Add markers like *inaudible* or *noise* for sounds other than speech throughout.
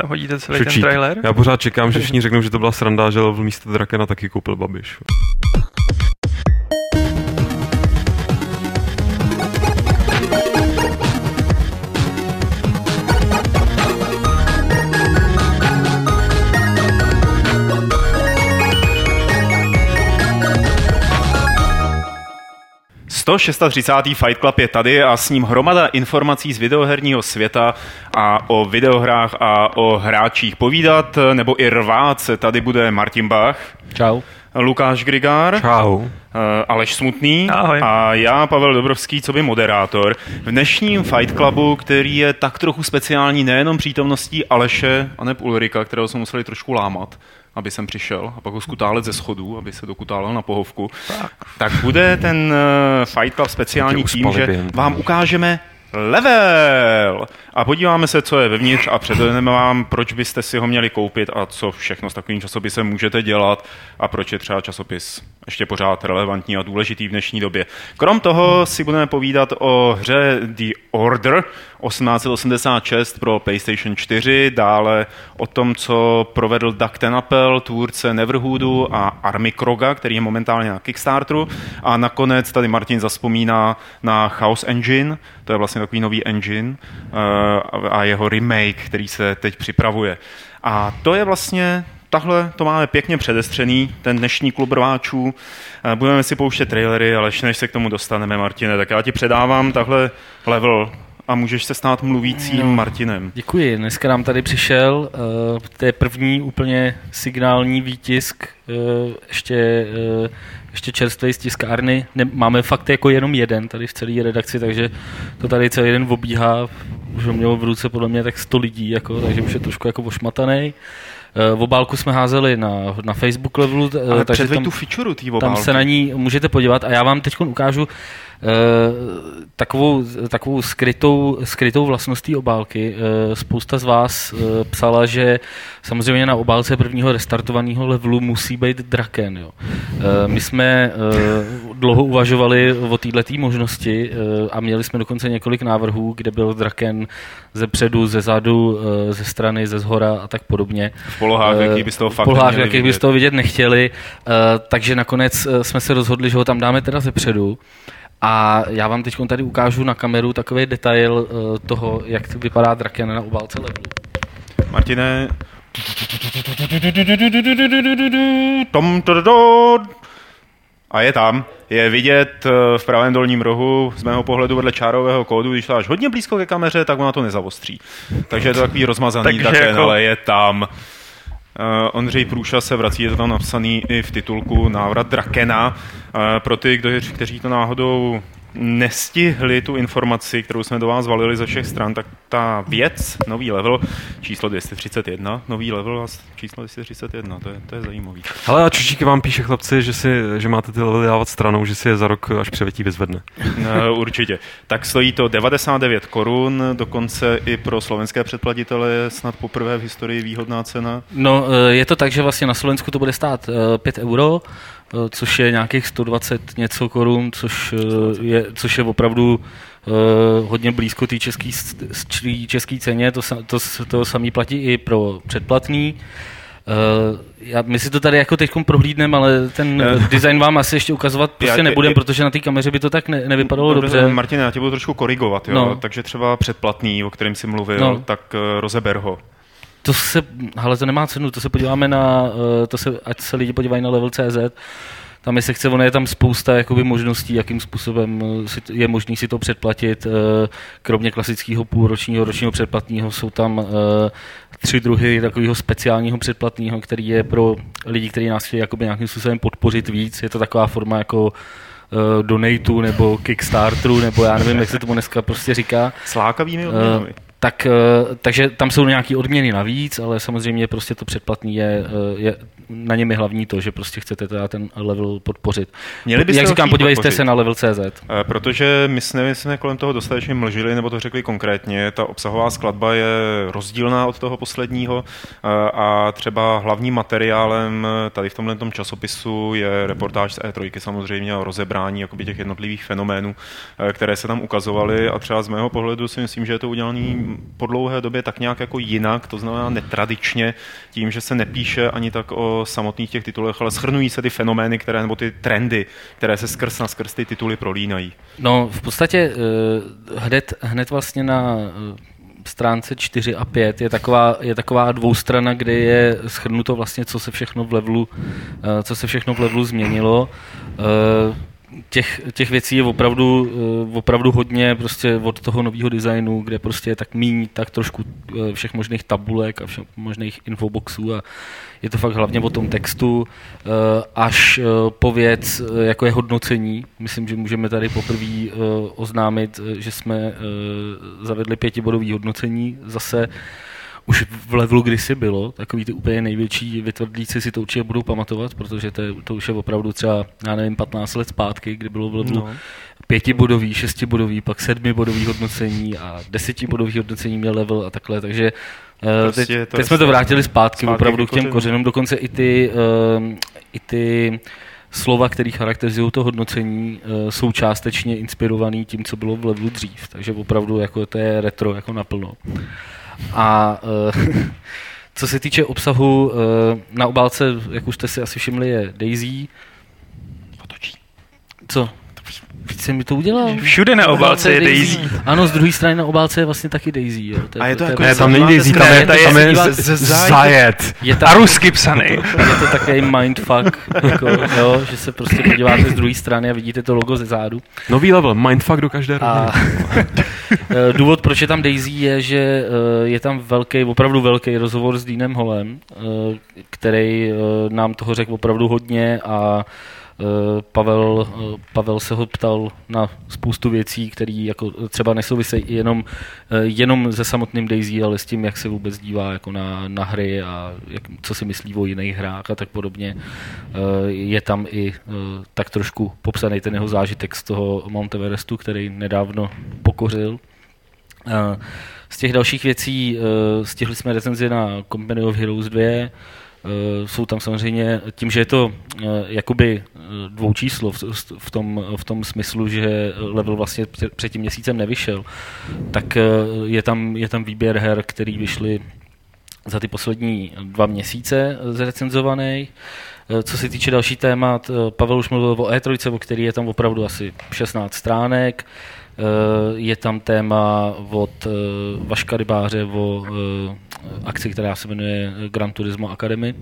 tam hodíte celý Šučík. ten trailer? Já pořád čekám, že všichni řeknou, že to byla sranda, že v místo Drakena taky koupil Babiš. To 630. Fight Club je tady a s ním hromada informací z videoherního světa a o videohrách a o hráčích povídat nebo i rvát se tady bude Martin Bach, Čau. Lukáš Grigár, Čau. eh, Aleš Smutný Ahoj. a já, Pavel Dobrovský, co by moderátor. V dnešním Fight Clubu, který je tak trochu speciální nejenom přítomností Aleše a neb Ulrika, kterého jsme museli trošku lámat, aby jsem přišel a pak ho skutálet ze schodů, aby se dokutálel na pohovku, tak, tak bude ten eh, Fight Club speciální tím, že vám ukážeme level. A podíváme se, co je vevnitř a předvedeme vám, proč byste si ho měli koupit a co všechno s takovým časopisem můžete dělat a proč je třeba časopis ještě pořád relevantní a důležitý v dnešní době. Krom toho si budeme povídat o hře The Order 1886 pro PlayStation 4, dále o tom, co provedl Doug Tenapel, tvůrce Neverhoodu a Army Kroga, který je momentálně na Kickstarteru a nakonec tady Martin zaspomíná na Chaos Engine, to je vlastně takový nový engine eh, a jeho remake, který se teď připravuje. A to je vlastně Takhle to máme pěkně předestřený, ten dnešní klub rváčů. Eh, Budeme si pouštět trailery, ale než se k tomu dostaneme, Martine, tak já ti předávám tahle level a můžeš se stát mluvícím Martinem. Děkuji. Dneska nám tady přišel uh, to je první úplně signální výtisk, uh, ještě, uh, ještě čerstvý z tiskárny. Ne, máme fakt jako jenom jeden tady v celé redakci, takže to tady celý den obíhá. Už ho mělo v ruce podle mě tak 100 lidí, jako, takže už je trošku jako ošmataný. V obálku jsme házeli na, na Facebook levelu, Ale takže tam, tu featureu té tam se na ní můžete podívat a já vám teď ukážu uh, takovou, takovou skrytou, skrytou vlastnost té obálky. Uh, spousta z vás uh, psala, že samozřejmě na obálce prvního restartovaného levelu musí být Draken. Jo. My jsme uh, dlouho uvažovali o této možnosti a měli jsme dokonce několik návrhů, kde byl Draken ze předu, ze zadu, ze strany, ze zhora a tak podobně. V polohách, Eh, jaký by z toho v fakt polohách, neměli jakých by z vidět. nechtěli, takže nakonec jsme se rozhodli, že ho tam dáme teda ze předu. A já vám teď tady ukážu na kameru takový detail uh, toho, jak to vypadá Draken na obálce levelu. Martine. Tom, to, to, to. A je tam. Je vidět eh, v pravém dolním rohu, z mého pohledu vedle čárového kódu, když to dáš hodně blízko ke kameře, tak ona to nezavostří. Takže je to takový rozmazaný Takže Draken, jako- ale je tam. Uh, Ondřej Průša se vrací, je to tam napsaný i v titulku Návrat Drakena. Uh, pro ty, kdo, kteří to náhodou nestihli tu informaci, kterou jsme do vás valili ze všech stran, tak ta věc, nový level, číslo 231, nový level a číslo 231, to je, to je zajímavý. Ale a Čučík vám píše chlapci, že, si, že máte ty levely dávat stranou, že si je za rok až přivetí vyzvedne. No, *laughs* určitě. Tak stojí to 99 korun, dokonce i pro slovenské předplatitele je snad poprvé v historii výhodná cena. No, uh, je to tak, že vlastně na Slovensku to bude stát uh, 5 euro, uh, což je nějakých 120 něco korun, což, uh, je, což je opravdu uh, hodně blízko té české český ceně. To, to, to samý platí i pro předplatný. Uh, já, my si to tady jako teď prohlídneme, ale ten Eh. *laughs* design vám asi ještě ukazovat prostě nebudem, protože na té kameře by to tak ne, nevypadalo Dobře, dobře. Martin, já tě budu trošku korigovat, jo? No. takže třeba předplatný, o kterém jsi mluvil, No. tak uh, rozeber ho. To se, ale to nemá cenu, to se podíváme na, eh, to se, ať se lidi podívají na level.cz, tam je sekce, ono je tam spousta jakoby, možností, jakým způsobem eh, si, je možný si to předplatit. eh, Kromě klasického půlročního, ročního předplatného jsou tam tři druhy takového speciálního předplatného, který je pro lidi, kteří nás chtějí jakoby, nějakým způsobem podpořit víc. Je to taková forma jako donateu nebo Kickstarteru, nebo já nevím, jak se tomu dneska prostě říká. S lákavými odměnami. Tak, eh, takže tam jsou nějaké odměny navíc, ale samozřejmě prostě to předplatný je, eh, je na něm je hlavní to, že prostě chcete teda ten level podpořit. Měli byste Jak říkám, podívejte podpořit. se na level.cz. Eh, Protože my jsme, my jsme kolem toho dostatečně mlžili, nebo to řekli konkrétně, ta obsahová skladba je rozdílná od toho posledního a třeba hlavním materiálem tady v tomhle tom časopisu je reportáž z E3 samozřejmě o rozebrání jakoby těch jednotlivých fenoménů, které se tam ukazovaly a třeba z mého pohledu si myslím, že je to udělané po dlouhé době tak nějak jako jinak, to znamená netradičně, tím, že se nepíše ani tak o samotných těch titulech, ale schrnují se ty fenomény, které, nebo ty trendy, které se skrz na skrz ty tituly prolínají. No, v podstatě hned, hned vlastně na stránce 4 a 5 je taková, je taková dvoustrana, kde je schrnuto vlastně, co se všechno v levelu, co se všechno v levelu změnilo těch, těch věcí je opravdu, eh, opravdu hodně prostě od toho nového designu, kde prostě je tak míň, tak trošku eh, všech možných tabulek a všech možných infoboxů a je to fakt hlavně o tom textu, eh, až po věc, jako je hodnocení. Myslím, že můžeme tady poprvé oznámit, že jsme zavedli pětibodové hodnocení zase už v levelu kdysi bylo, takový ty úplně největší vytvrdlíci si to určitě budou pamatovat, protože to, je, to už je opravdu třeba, já nevím, 15 let zpátky, kdy bylo v levelu no. pětibodový, šestibodový, pak sedmibodový hodnocení a desetibodový hodnocení měl level a takhle, takže eh, prostě teď, teď jsme to vrátili zpátky, zpátky opravdu k těm kořenům, dokonce i ty, uh, i ty slova, které charakterizují to hodnocení, uh, jsou částečně inspirovaný tím, co bylo v levelu dřív, takže opravdu jako to je retro jako naplno. A uh, *laughs* co se týče obsahu, uh, na obálce, jak už jste si asi všimli, je Daisy. Otočí. Co? Víc jsem mi to udělal. Všude na obálce je Daisy. Ano, z druhé strany na obálce je vlastně taky Daisy. Jo. To je, a je to, to jako, ne, tam není Daisy, tam je, tam je, zajet. Je tam, a rusky psaný. Je *laughs* to, je to takový mindfuck, jako, jo, že se prostě podíváte z druhé strany a vidíte to logo ze zádu. Nový level, mindfuck do každé a, *laughs* eh, Důvod, proč je tam Daisy, je, že eh, je tam velký, opravdu velký rozhovor s Deanem Holem, eh, který nám toho řekl opravdu hodně a Pavel, eh, Pavel se ho ptal na spoustu věcí, které jako třeba nesouvisejí jenom, eh, jenom se samotným Daisy, ale s tím, jak se vůbec dívá jako na, na hry a jak, co si myslí o jiných hrách a tak podobně. Je tam i tak trošku popsaný ten jeho zážitek z toho Monteverestu, který nedávno pokořil. Z těch dalších věcí stihli jsme recenzi na Company of Heroes 2, Eh, jsou tam samozřejmě, tím, že je to eh, jakoby eh, dvou číslo v tom, v tom smyslu, že level vlastně před tím měsícem nevyšel, tak je tam, je tam výběr her, který vyšly za ty poslední dva měsíce zrecenzovaný. Co se týče další témat, Pavel už mluvil o E3, o který je tam opravdu asi 16 stránek. Je tam téma od Vaška Rybáře o akci, která se jmenuje Gran Turismo Academy,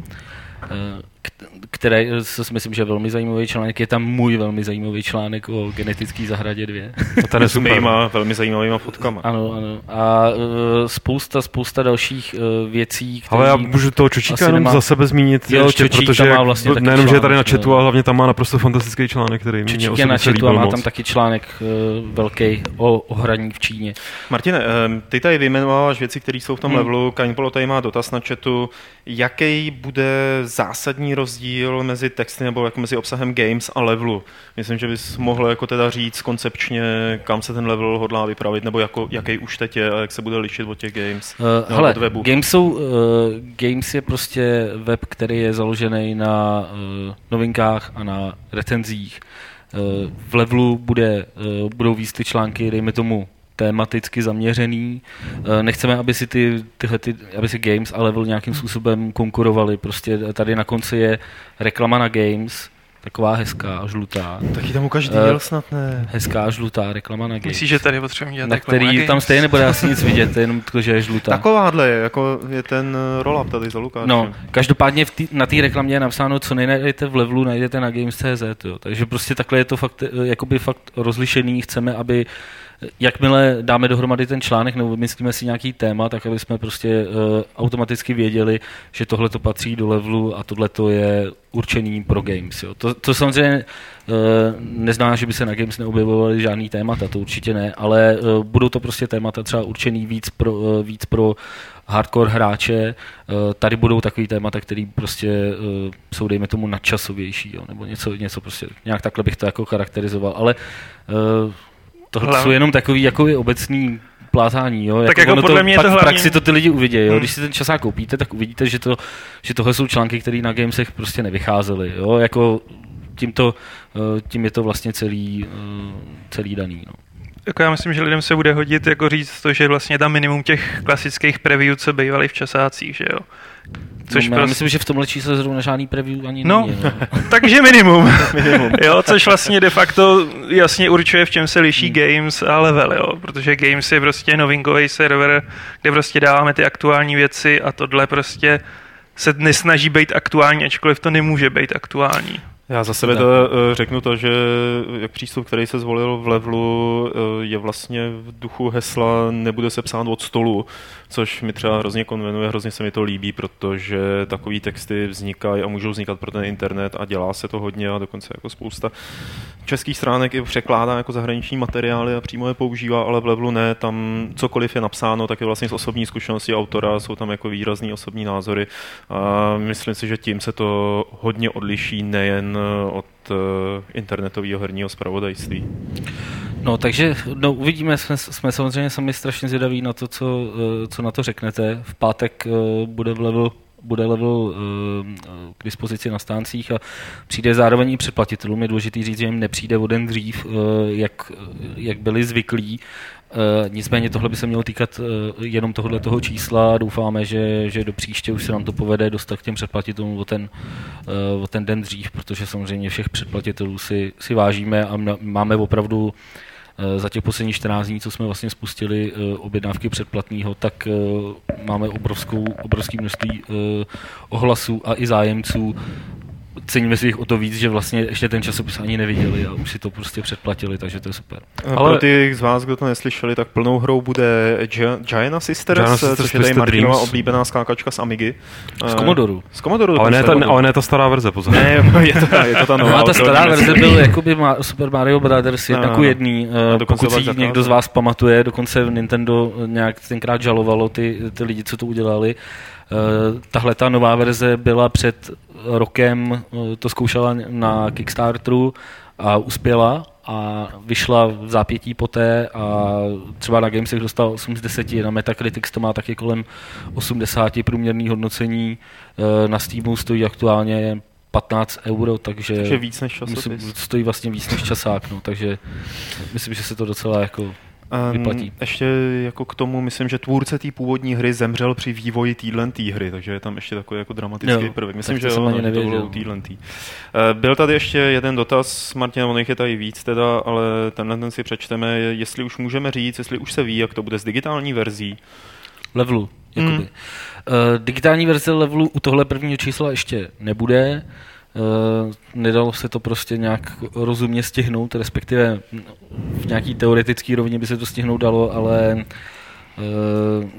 eh, které si myslím, že je velmi zajímavý článek. Je tam můj velmi zajímavý článek o genetické zahradě 2. *laughs* A tady s mýma velmi zajímavými fotkama. Ano, ano. A uh, spousta, spousta dalších uh, věcí, které... Ale já můžu toho Čočíka jenom nemá... za sebe zmínit, jo, ještě, protože má vlastně nejenom, že je tady na četu, ale hlavně tam má naprosto fantastický článek, který Čočík mě je na četu a má tam taky článek uh, velký o, o hraní v Číně. Martine, ty tady vyjmenováváš věci, které jsou v tom hmm. levelu. Kaňpolo tady má dotaz na chatu. Jaký bude zásadní rozdíl mezi texty nebo jako mezi obsahem games a levelu. Myslím, že bys mohl jako teda říct koncepčně, kam se ten level hodlá vypravit, nebo jako, jaký už teď je a jak se bude lišit od těch games. Uh, hele, od webu. Games, jsou, uh, games je prostě web, který je založený na uh, novinkách a na recenzích. Uh, v levelu bude, uh, budou výsty články, dejme tomu tematicky zaměřený. Eh, nechceme, aby si ty, tyhle, ty, aby si Games a Level nějakým způsobem konkurovali. Prostě tady na konci je reklama na Games, taková hezká a žlutá. Taky tam ukáž díl snad ne. Hezká a žlutá reklama na Games. Myslíš, že tady potřebujeme dělat na který na tam stejně nebude asi nic vidět, jenom to, že je žlutá. Takováhle, jako je ten eh, roll-up tady za Lukášem. No, každopádně v tý, na té reklamě je napsáno, co nenajdete v levelu, najdete na Games.cz, jo. Takže prostě takhle je to fakt, eh, jakoby fakt rozlišený. Chceme, aby jakmile dáme dohromady ten článek nebo vymyslíme si nějaký téma, tak aby jsme prostě uh, automaticky věděli, že tohle to patří do levelu a tohle to je určený pro games. Jo. To, to samozřejmě uh, nezná, že by se na games neobjevovaly žádný témata, to určitě ne, ale uh, budou to prostě témata třeba určený víc pro, uh, víc pro hardcore hráče. Uh, tady budou takový témata, který prostě uh, jsou, dejme tomu, nadčasovější, jo, nebo něco, něco prostě, nějak takhle bych to jako charakterizoval, ale uh, Tohle jsou jenom takový jako obecný plátání, jo? Tak jako, jako podle to, mě pak to hlavně... v praxi to ty lidi uvidí, jo? Hmm. Když si ten časák koupíte, tak uvidíte, že, to, že tohle jsou články, které na Gamesech prostě nevycházely, jo? Jako tímto, eh, tím je to vlastně celý, eh, celý daný, no. Jako já myslím, že lidem se bude hodit jako říct to, že vlastně tam minimum těch klasických preview, co bývaly v časácích, že jo. Což no, já prostě... myslím, že v tomhle čísle zrovna žádný preview ani no, není. No, *laughs* takže minimum. *laughs* minimum. jo, což vlastně de facto jasně určuje, v čem se liší hmm. Games a Level, jo, protože Games je prostě novinkový server, kde prostě dáváme ty aktuální věci a tohle prostě se nesnaží být aktuální, ačkoliv to nemůže být aktuální. Já za sebe to, eh, řeknu to, že jak přístup, který se zvolil v levelu, eh, je vlastně v duchu hesla nebude se psát od stolu, což mi třeba hrozně konvenuje, hrozně se mi to líbí, protože takové texty vznikají a můžou vznikat pro ten internet a dělá se to hodně a dokonce jako spousta českých stránek i překládá jako zahraniční materiály a přímo je používá, ale v levelu ne, tam cokoliv je napsáno, tak je vlastně z osobní zkušenosti autora, jsou tam jako výrazný osobní názory a myslím si, že tím se to hodně odliší nejen od eh, internetového herního zpravodajství. No, takže no, uvidíme, jsme, jsme samozřejmě sami strašně zvědaví na to, co, eh, co na to řeknete. V pátek eh, bude v level bude level k dispozici na stáncích a přijde zároveň i předplatitelům. Je důležité říct, že jim nepřijde o den dřív, jak, jak byli zvyklí Uh, nicméně tohle by se mělo týkat uh, jenom tohohle toho čísla. Doufáme, že, že do příště už se nám to povede dostat k těm předplatitelům o ten, uh, o ten den dřív, protože samozřejmě všech předplatitelů si, si vážíme a máme opravdu za těch posledních 14 dní, co jsme vlastně spustili objednávky předplatného, tak máme obrovskou, obrovské množství ohlasů a i zájemců ceníme si jich o to víc, že vlastně ještě ten časopis ani neviděli a už si to prostě předplatili, takže to je super. Ale pro ty z vás, kdo to neslyšeli, tak plnou hrou bude Giant Sisters, Giant Sisters což je tady Martinova oblíbená skákačka z Amigy. Z Commodore. Z Commodore. Ale ne, ta, ale ne ta stará verze, pozor. Ne, je to, je to ta nová. No, ta stará verze byl jakoby Super Mario Brothers jedna ku jedný. No, pokud si někdo z vás pamatuje, dokonce Nintendo nějak tenkrát žalovalo ty, ty lidi, co to udělali. Uh, tahle ta nová verze byla před rokem, uh, to zkoušela na Kickstarteru a uspěla a vyšla v zápětí poté a třeba na Gamesech dostal 8 z 10, na Metacritics to má taky kolem 80 průměrný hodnocení, uh, na Steamu stojí aktuálně 15 euro, takže, takže víc než časopis. Myslím, stojí vlastně víc než časák, no, takže myslím, že se to docela jako vyplatí. Ještě jako k tomu, myslím, že tvůrce té původní hry zemřel při vývoji téhle hry, takže je tam ještě takový jako dramatický jo, prvek. Myslím, že jo, no, to bylo. Eh, byl tady ještě jeden dotaz, Martina, on je tady víc teda, ale tenhle ten si přečteme, jestli už můžeme říct, jestli už se ví, jak to bude s digitální verzí. Levelu, jakoby. Mm. Uh, digitální verze levelu u tohle prvního čísla ještě nebude. Uh, nedalo se to prostě nějak rozumně stihnout, respektive v nějaký teoretický rovině by se to stihnout dalo, ale uh,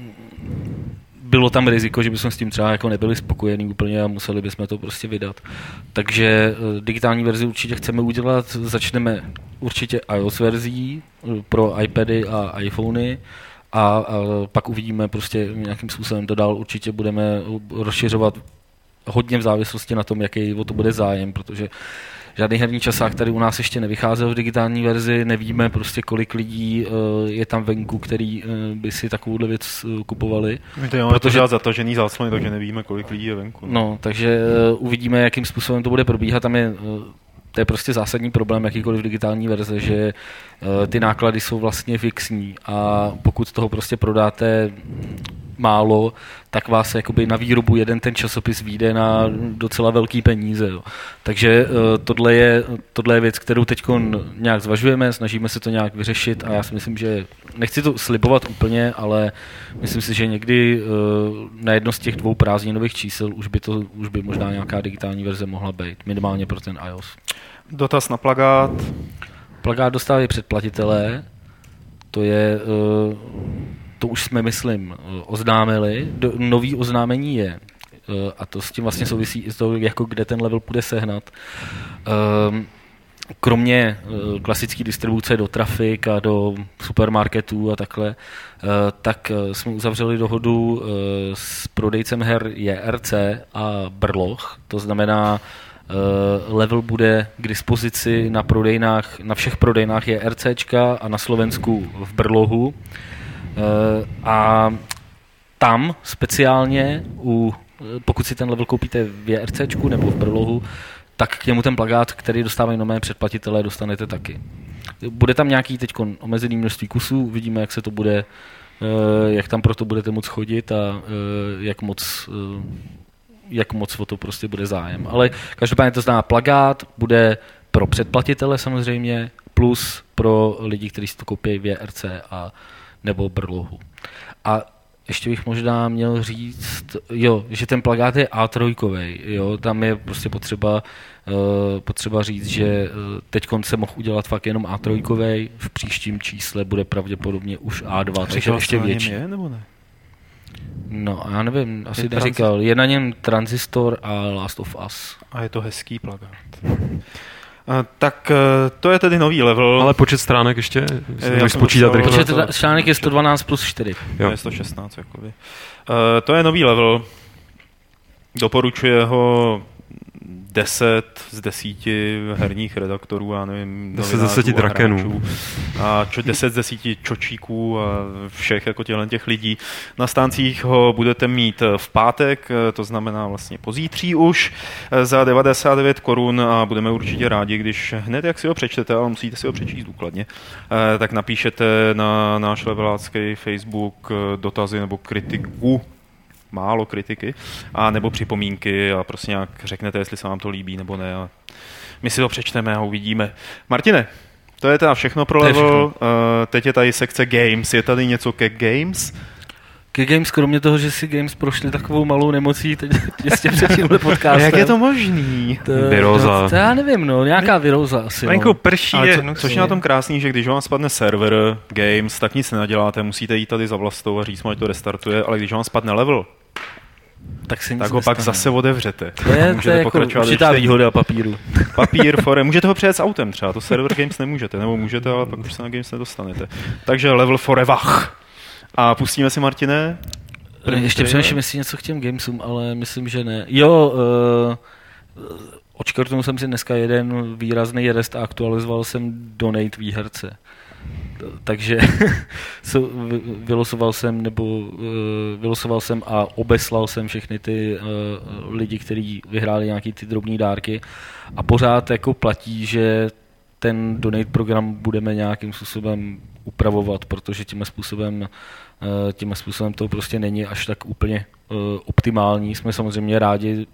bylo tam riziko, že bychom s tím třeba jako nebyli spokojení úplně a museli bychom to prostě vydat. Takže uh, digitální verzi určitě chceme udělat, začneme určitě iOS verzí pro iPady a iPhony, a, a pak uvidíme prostě nějakým způsobem to dál. Určitě budeme rozšiřovat hodně v závislosti na tom, jaký o to bude zájem, protože žádný herní časák tady u nás ještě nevycházel v digitální verzi, nevíme prostě kolik lidí uh, je tam venku, který uh, by si takovouhle věc uh, kupovali. My to máme protože zatažený záclony, takže nevíme, kolik lidí je venku. No, no takže uvidíme, jakým způsobem to bude probíhat. Tam je to je prostě zásadní problém jakýkoliv digitální verze, že ty náklady jsou vlastně fixní a pokud toho prostě prodáte málo, tak vás jakoby na výrobu jeden ten časopis vyjde na docela velký peníze. Jo. Takže uh, tohle, je, tohle je věc, kterou teď nějak zvažujeme, snažíme se to nějak vyřešit a já si myslím, že nechci to slibovat úplně, ale myslím si, že někdy uh, na jedno z těch dvou prázdninových čísel už by, to, už by možná nějaká digitální verze mohla být, minimálně pro ten iOS. Dotaz na plagát. Plagát dostávají předplatitelé, to je uh, to už jsme, myslím, oznámili. Do, nový oznámení je, eh, a to s tím vlastně souvisí i s toho, jako kde ten level bude sehnat. Ehm, kromě eh, klasické distribuce do trafik a do supermarketů a takhle, eh, tak jsme uzavřeli dohodu s prodejcem her JRC a Brloch. To znamená, level bude k dispozici na prodejnách, na všech prodejnách JRCčka a na Slovensku v Brlohu. Eh, a tam speciálně, u, pokud si ten level koupíte v JRC nebo v Brlohu, tak k němu ten plagát, který dostávají nové předplatitelé, dostanete taky. Bude tam nějaký teď omezený množství kusů, uvidíme, jak se to bude, eh, jak tam proto budete moc chodit a eh, jak moc, jak moc o to prostě bude zájem. Ale každopádně to zná plagát, bude pro předplatitele samozřejmě, plus pro lidi, kteří si to koupí v RC a nebo brlohu. A ještě bych možná měl říct, jo, že ten plagát je A3, jo, tam je prostě potřeba, uh, potřeba říct, že uh, teď se mohl udělat fakt jenom A3, v příštím čísle bude pravděpodobně už A2, což je ještě větší. Je, nebo ne? No, já nevím, asi je neříkal. Je na něm Transistor a Last of Us. A je to hezký plagát. Tak e, to je tedy nový level. Ale počet stránek ještě? Můžeš spočítat rychle. Počet stránek je 112 plus 4. Jo. Je 116, jakoby. Uh, to je nový level. Doporučuje ho 10 z 10 herních redaktorů, já nevím, 10 z 10 drakenů. A čo, 10 z 10 čočíků a všech jako těch lidí. Na stáncích ho budete mít v pátek, to znamená vlastně pozítří už, za 99 korun a budeme určitě rádi, když hned jak si ho přečtete, ale musíte si ho přečíst důkladně, tak napíšete na náš levelácký Facebook dotazy nebo kritiku málo kritiky, a nebo připomínky a prostě nějak řeknete, jestli se vám to líbí nebo ne. A my si to přečteme a uvidíme. Martine, to je teda všechno pro level. Všechno. Uh, teď je tady sekce Games. Je tady něco ke Games? Ke Games, kromě toho, že si Games prošli takovou malou nemocí teď *laughs* těsně před tímhle podcastem. Jak je to možný? To, viroza. To, to, já nevím, no, nějaká viroza asi. Venku no. prší Ale co, což je na tom krásný, že když vám spadne server Games, tak nic nenaděláte, musíte jít tady za vlastou a říct mu, ať to restartuje, ale když vám spadne level, tak, se tak ho nestane. pak zase otevřete. To je, můžete to je jako pokračovat jako určitá výhoda papíru. Papír, fore, můžete ho přejet s autem třeba, to server Games nemůžete, nebo můžete, ale pak už se na Games nedostanete. Takže level forevach. A pustíme si, Martine? První Ještě přemýšlím, jestli něco k těm Gamesům, ale myslím, že ne. Jo, uh, očkrtnul jsem si dneska jeden výrazný rest a aktualizoval jsem Donate výherce takže *laughs* vylosoval jsem nebo eh, vylosoval jsem a obeslal jsem všechny ty eh, lidi, kteří vyhráli nějaký ty drobné dárky a pořád jako platí, že ten donate program budeme nějakým způsobem upravovat, protože tím způsobem eh, tím způsobem to prostě není až tak úplně optimální. Jsme samozřejmě rádi,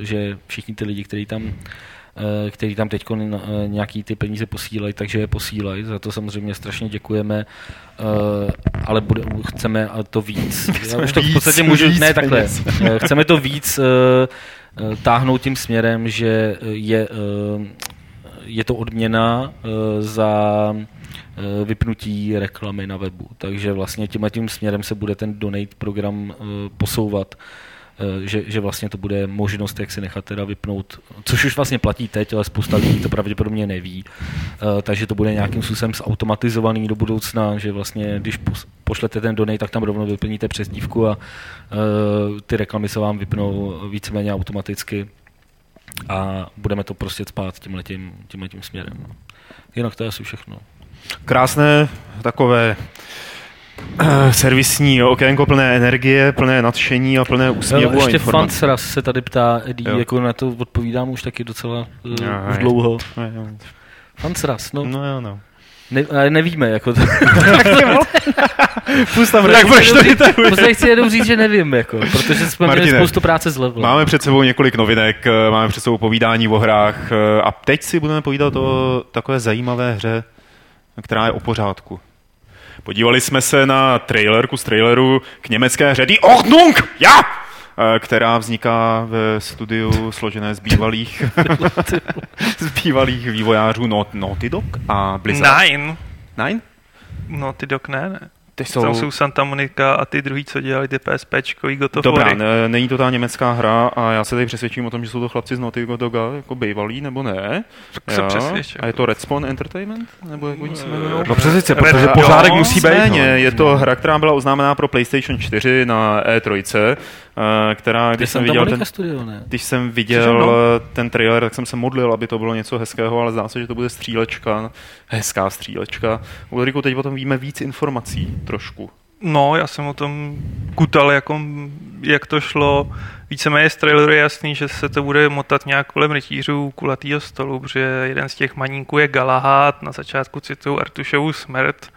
že všichni ty lidi, kteří tam Eh, který tam teď eh, nějaký ty peníze posílají, takže je posílají. Za to samozřejmě strašně děkujeme, eh, ale bude, chceme to víc. *laughs* Já už to v podstatě můžu, ne takhle, chceme to víc táhnout tím směrem, že je, je to odměna za vypnutí reklamy na webu. Takže vlastně tím a tím směrem se bude ten donate program posouvat. Eh, že, že vlastně to bude možnost, jak si nechat teda vypnout, což už vlastně platí teď, ale spousta lidí to pravděpodobně neví. Eh, takže to bude nějakým způsobem zautomatizovaný do budoucna, že vlastně, když pošlete ten donate, tak tam rovnou vyplníte přezdívku a eh, ty reklamy se vám vypnou víceméně automaticky a budeme to prostě spát tímhletím, tímhletím směrem. Jinak to je asi všechno. Krásné takové Uh, servisní okénko plné energie, plné nadšení a plné úsměvu jo, ještě Fansras se tady ptá, Eddie, jako na to odpovídám už taky docela uh, už dlouho. Fansras, no. No jo, no. Ne, nevíme, jako to. *laughs* Pust tam tak proč to Prostě chci jenom říct, že nevím, jako, protože jsme Martine, měli spoustu práce z level. Máme před sebou několik novinek, eh, máme před sebou povídání o hrách a teď si budeme povídat o takové zajímavé hře, která je o pořádku. Podívali jsme se na trailer, kus traileru k německé hře Die Ordnung! Ja! Eh, která vzniká ve studiu složené z bývalých, *laughs* z bývalých vývojářů Naughty Dog a Blizzard. Nine. Nine? Naughty Dog ne, ne. Ty jsou... Tam jsou Santa Monica a ty druhý, co dělali ty PSPčkový of Dobrá, ne, není to ta německá hra a já se tady přesvědčím o tom, že jsou to chlapci z Naughty Doga jako bývalí, nebo ne. Se přesvědčím. A je to Respawn Entertainment? Nebo jak oni se jmenují? No přesvědčím, protože pořádek musí být. Ne, no. je to hra, která byla oznámená pro PlayStation 4 na E3 Eh, která, když jsem viděl, ten, studio, ne? když jsem viděl no? ten trailer, tak jsem se modlil, aby to bylo něco hezkého, ale zdá se, že to bude střílečka, hezká střílečka. Ulriku, teď o tom víme víc informací trošku. No, já jsem o tom kutal, jako, jak to šlo. Víceméně z traileru je jasný, že se to bude motat nějak kolem rytířů kulatýho stolu, protože jeden z těch maníků je Galahad, na začátku citu Artušovu smrt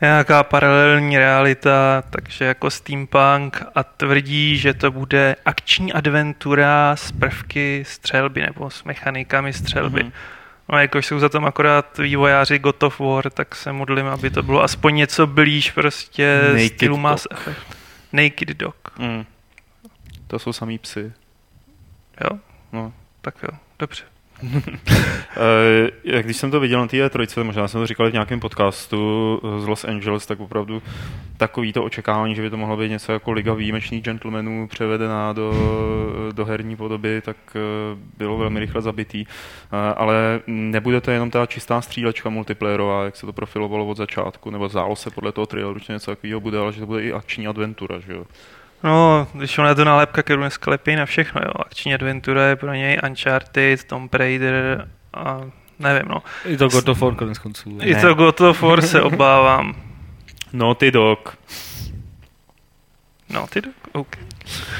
nějaká paralelní realita, takže jako steampunk a tvrdí, že to bude akční adventura s prvky střelby nebo s mechanikami střelby. Mm-hmm. No jakož jsou za tom akorát vývojáři God of War, tak se modlím, aby to bylo aspoň něco blíž prostě Naked stylu Dog. Mass Effect. Naked Dog, Mm. To jsou samý psy. jo? No. Tak jo, dobře. *laughs* Eh, když jsem to viděl na té E3, možná jsem to říkal v nějakém podcastu eh, z Los Angeles, tak opravdu takový to očekávání, že by to mohlo být něco jako Liga výjimečných gentlemanů převedená do, do herní podoby, tak eh, bylo velmi rychle zabitý. Ale nebude to jenom ta čistá střílečka multiplayerová, jak se to profilovalo od začátku, nebo zdálo se podle toho traileru, že něco takového bude, ale že to bude i akční adventura, že jo. No, když ona je to nálepka, kterou dneska lepí na všechno, jo. Akční adventura je pro něj Uncharted, Tomb Raider a nevím, no. I to God of War konec konců. I to God of War se obávám. *laughs* No ty dog. No, ty do... OK.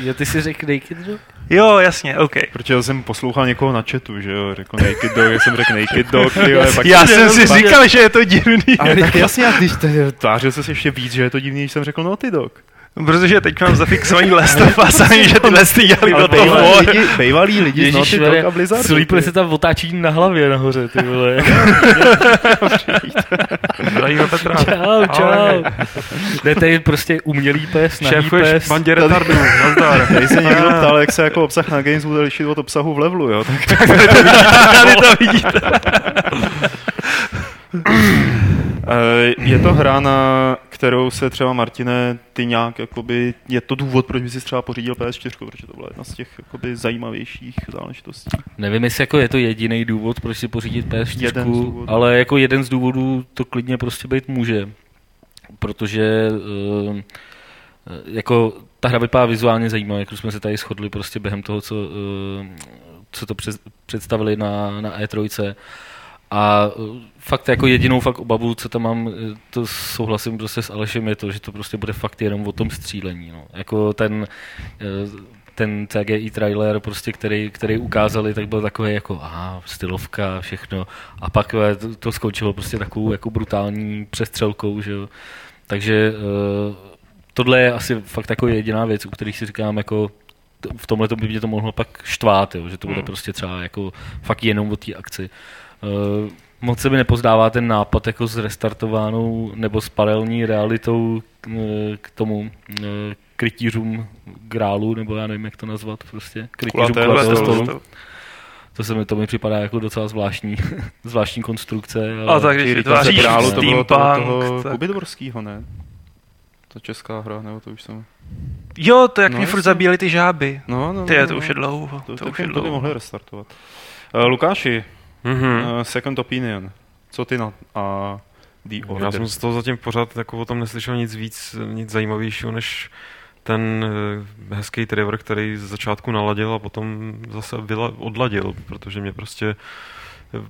Jo, ty si řekl Naked Dog? Jo, jasně, OK. Protože jsem poslouchal někoho na chatu, že jo, řekl Naked Dog, já jsem řekl Naked Dog, ty *laughs* jo, pak Já jsem si říkal, že je to divný. Ale tak *laughs* jasně, a když to, tvářil se ještě víc, že je to divný, když jsem řekl Naughty Dog. Protože teď mám zafixovaný Last of Us a *laughs* vím, že tyhle ty dělali bejvalí War. lidi, *laughs* bejvalí lidi z Naughty Dog a Blizzardu. Slípli se tam otáčí na hlavě nahoře, ty vole. *laughs* Zdravíme Petra. čau, čau. Ne, to je prostě umělý pes, nahý Šéfuješ pes. bandě retardů. Nazdar. Tady se někdo ptal, jak se jako obsah na Games bude lišit od obsahu v levelu, jo? Tak Tady to vidíte. Eh, je to hra, na kterou se třeba Martine, ty nějak, jakoby, je to důvod, proč bys si třeba pořídil PS4, protože to byla jedna z těch jakoby, zajímavějších záležitostí. Nevím, jestli jako je to jediný důvod, proč si pořídit PS4, Jeden ale jako jeden z důvodů to klidně prostě být může. Protože uh, jako ta hra vypadá vizuálně zajímavě, jak už jsme se tady shodli prostě během toho, co, uh, co to představili na, na E3. A uh, fakt jako jedinou fakt obavu, co tam mám, eh, to souhlasím prostě s Alešem, je to, že to prostě bude fakt jenom o tom střílení. No. Jako ten, eh, ten CGI trailer, prostě, který, který ukázali, tak byl takový jako aha, stylovka, všechno. A pak eh, to, to skončilo prostě takovou jako brutální přestřelkou, že jo. Takže tohle je asi fakt jako jediná věc, u kterých si říkám, jako v tomhle by mě to mohlo pak štvát, jo, že to bude Hmm. prostě třeba jako fakt jenom o té akci. Uh, moc se mi nepozdává ten nápad jako s restartovanou nebo s paralelní realitou k, k tomu eh, k rytířům grálu, nebo já nevím, jak to nazvat, prostě. K rytířům Kulatého stolu. To se mi, to mi připadá jako docela zvláštní, *laughs* zvláštní konstrukce. Ale... A tak když vytváříš Grálu to bylo toho, toho tak... Kuby ne? Ta česká hra, nebo to už jsem... Jo, to jak No, mě furt zabíjeli ty žáby. No, no, Ty, no, to no. už je dlouho. To, To, to, už je to by dlouho. mohli restartovat. Uh, Lukáši, Mhm. uh, Second Opinion. Co ty na a The Já Order? jsem z toho zatím pořád jako o tom neslyšel nic víc, nic zajímavějšího, než ten eh, hezký Trevor, který z začátku naladil a potom zase vyla, odladil, protože mě prostě eh,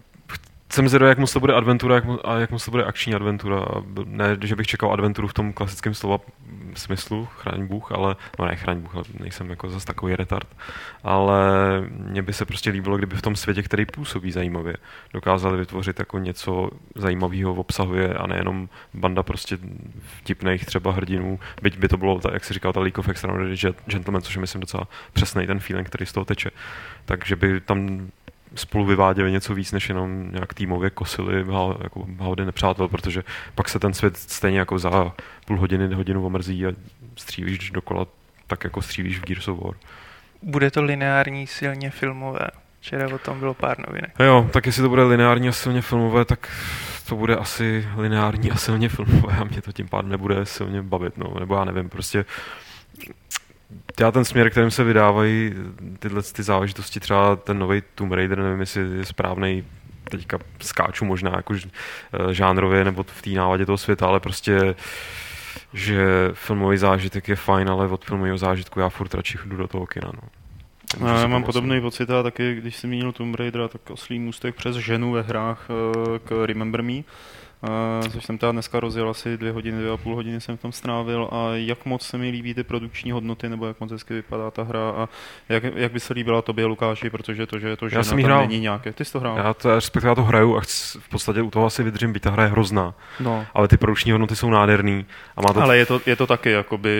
jsem zvědavý, jak moc to bude adventura jak mo- a jak moc to bude akční adventura. Ne, že bych čekal adventuru v tom klasickém slova smyslu, chraň Bůh, ale, no ne, chraň Bůh, nejsem jako zase takový retard, ale mně by se prostě líbilo, kdyby v tom světě, který působí zajímavě, dokázali vytvořit jako něco zajímavého obsahuje a nejenom banda prostě vtipných třeba hrdinů, byť by to bylo, jak si říkal, ta League of Extraordinary Gentlemen, což je myslím docela přesný ten feeling, který z toho teče. Takže by tam spolu vyváděli něco víc, než jenom nějak týmově kosili jako haudy nepřátel, protože pak se ten svět stejně jako za půl hodiny, hodinu omrzí a střívíš dokola tak jako střívíš v Gears of War. Bude to lineární, silně filmové. Včera o tom bylo pár novinek. Jo, tak jestli to bude lineární a silně filmové, tak to bude asi lineární a silně filmové a mě to tím pádem nebude silně bavit, no, nebo já nevím, prostě já ten směr, kterým se vydávají tyhle ty záležitosti, třeba ten nový Tomb Raider, nevím, jestli je správný, teďka skáču možná jako eh, žánrově nebo v té náladě toho světa, ale prostě že filmový zážitek je fajn, ale od filmového zážitku já furt radši jdu do toho kina. No. No, Můžu já mám pomoct. podobný pocit a taky, když jsem mínil Tomb Raidera, tak oslý můstek přes ženu ve hrách eh, k Remember Me. Uh, což jsem teda dneska rozjel asi dvě hodiny, dvě a půl hodiny jsem v tom strávil a jak moc se mi líbí ty produkční hodnoty, nebo jak moc hezky vypadá ta hra a jak, jak by se líbila tobě, Lukáši, protože to, že je to žena, Já jsem hrál. není nějaké. Ty jsi to hrál? Já to, respektive já to hraju a chci, v podstatě u toho asi vydržím, byť ta hra je hrozná. No. Ale ty produkční hodnoty jsou nádherný. A má to Ale je to, je to taky jakoby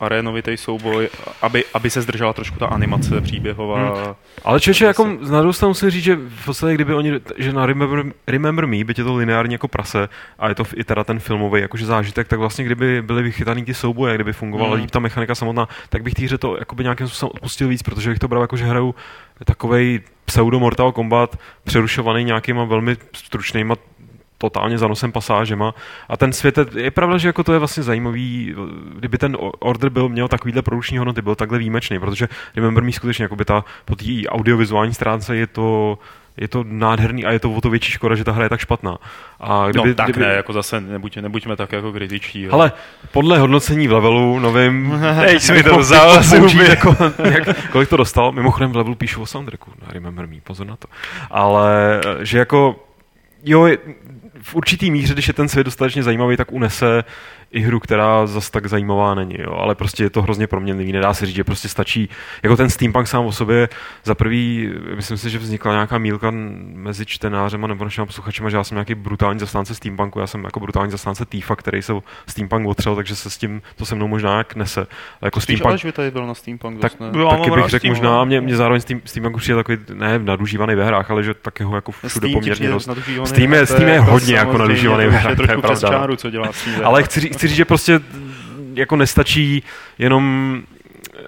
arénovitý souboj, aby, aby se zdržela trošku ta animace příběhová. Hmm. Ale čeče, jako na druhou stranu musím říct, že v podstatě, kdyby oni, že na Remember, Remember Me, byť je to lineární jako prase, a je to i teda ten filmový jakože zážitek, tak vlastně kdyby byly vychytaný ty souboje, kdyby fungovala Mm. líp ta mechanika samotná, tak bych té hře to jakoby nějakým způsobem odpustil víc, protože bych to bral jako, že hraju takovej pseudo Mortal Kombat přerušovaný nějakýma velmi stručnýma totálně zanosem pasážema. A ten svět, je, pravda, že jako to je vlastně zajímavý, kdyby ten order byl, měl takovýhle produkční hodnoty, byl takhle výjimečný, protože Remember Me skutečně jako by ta, po té audiovizuální stránce je to je to nádherný a je to o to větší škoda, že ta hra je tak špatná. A kdyby, no tak kdyby, ne, jako zase nebuď, nebuďme tak jako kritičtí. Ale podle hodnocení v levelu novým... *laughs* Teď jsi mi to jako- vzal jako jako, jak, kolik to dostal? Mimochodem v levelu píšu o soundtracku. No, remember me, pozor na to. Ale eh, že jako... Jo, v určitý míře, když je ten svět dostatečně zajímavý, tak unese i hru, která zas tak zajímavá není, jo. ale prostě je to hrozně proměnlivý, nedá se říct, že prostě stačí, jako ten steampunk sám o sobě, za prvý, myslím si, že vznikla nějaká mílka mezi čtenářem a nebo našimi posluchačema, že já jsem nějaký brutální zastánce steampunku, já jsem jako brutální zastánce Tifa, který se steampunk otřel, takže se s tím, to se mnou možná jak nese. Ale jako Spíš steampunk, Aleš by tady byl na Steampunk tak, dost, ne? Taky bych řekl možná, mě, mě zároveň Steam, Steampunk přijde takový, ne nadužívaný ve hrách, ale že tak jeho jako všude Steam poměrně dost. Steam je, Steam je hodně jako nadužívaný ve už je hrách, to je pravda. čáru, co dělá. Ale chci, chci říct, že prostě jako nestačí jenom eh,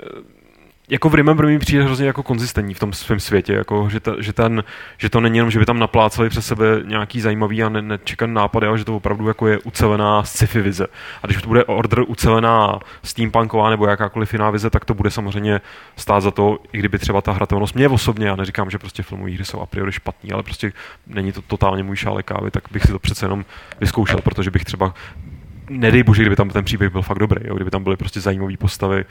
jako v Remember mi přijde hrozně jako konzistentní v tom svém světě, jako, že, ta, že, ten, že, to není jenom, že by tam napláceli přes sebe nějaký zajímavý a ne, nečekaný nápady, ale že to opravdu jako je ucelená sci-fi vize. A když to bude order ucelená steampunková nebo jakákoliv jiná vize, tak to bude samozřejmě stát za to, i kdyby třeba ta hratelnost mě osobně, já neříkám, že prostě filmové hry jsou a priori špatný, ale prostě není to totálně můj šálek kávy, tak bych si to přece jenom vyzkoušel, protože bych třeba nedej bože, kdyby tam ten příběh byl fakt dobrý, jo? kdyby tam byly prostě zajímavé postavy,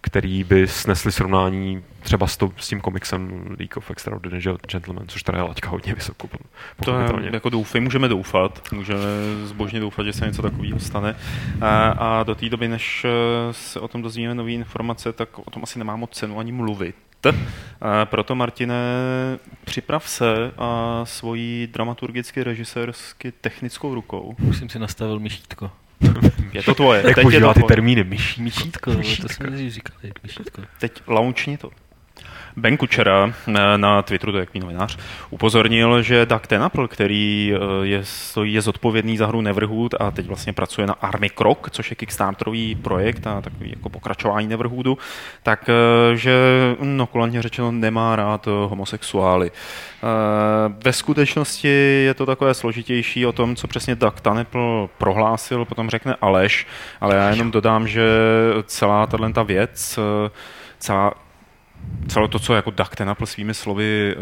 který by snesli srovnání třeba s, to, s tím komiksem League of Extraordinary Gentlemen, což teda je laťka hodně vysoko. To je, jako doufej, můžeme doufat, můžeme zbožně doufat, že se něco takového stane. A, a do té doby, než eh, se o tom dozvíme nové informace, tak o tom asi nemá moc cenu ani mluvit. A proto, Martine, připrav se a svoji dramaturgicky, režisérsky, technickou rukou. Už jsem si nastavil myšítko. *laughs* Je to tvoje. Jak teď používá ty termíny myší. Myšítko, ale to jsme říkali. Myšítko. Teď launchni to. Ben Kučera na, na Twitteru, to je jaký novinář, upozornil, že Doug Tenapel, který eh, je, je zodpovědný za hru Neverhood a teď vlastně pracuje na Army Krok, což je Kickstarterový projekt a takový jako pokračování Neverhoodu, tak eh, že, no kulantně řečeno, nemá rád eh, homosexuály. Eh, Ve skutečnosti je to takové složitější o tom, co přesně Doug Tenapel prohlásil, potom řekne Aleš, ale já jenom dodám, že celá tahle ta věc, eh, celá celé to, co jako Doug Tenapel svými slovy e,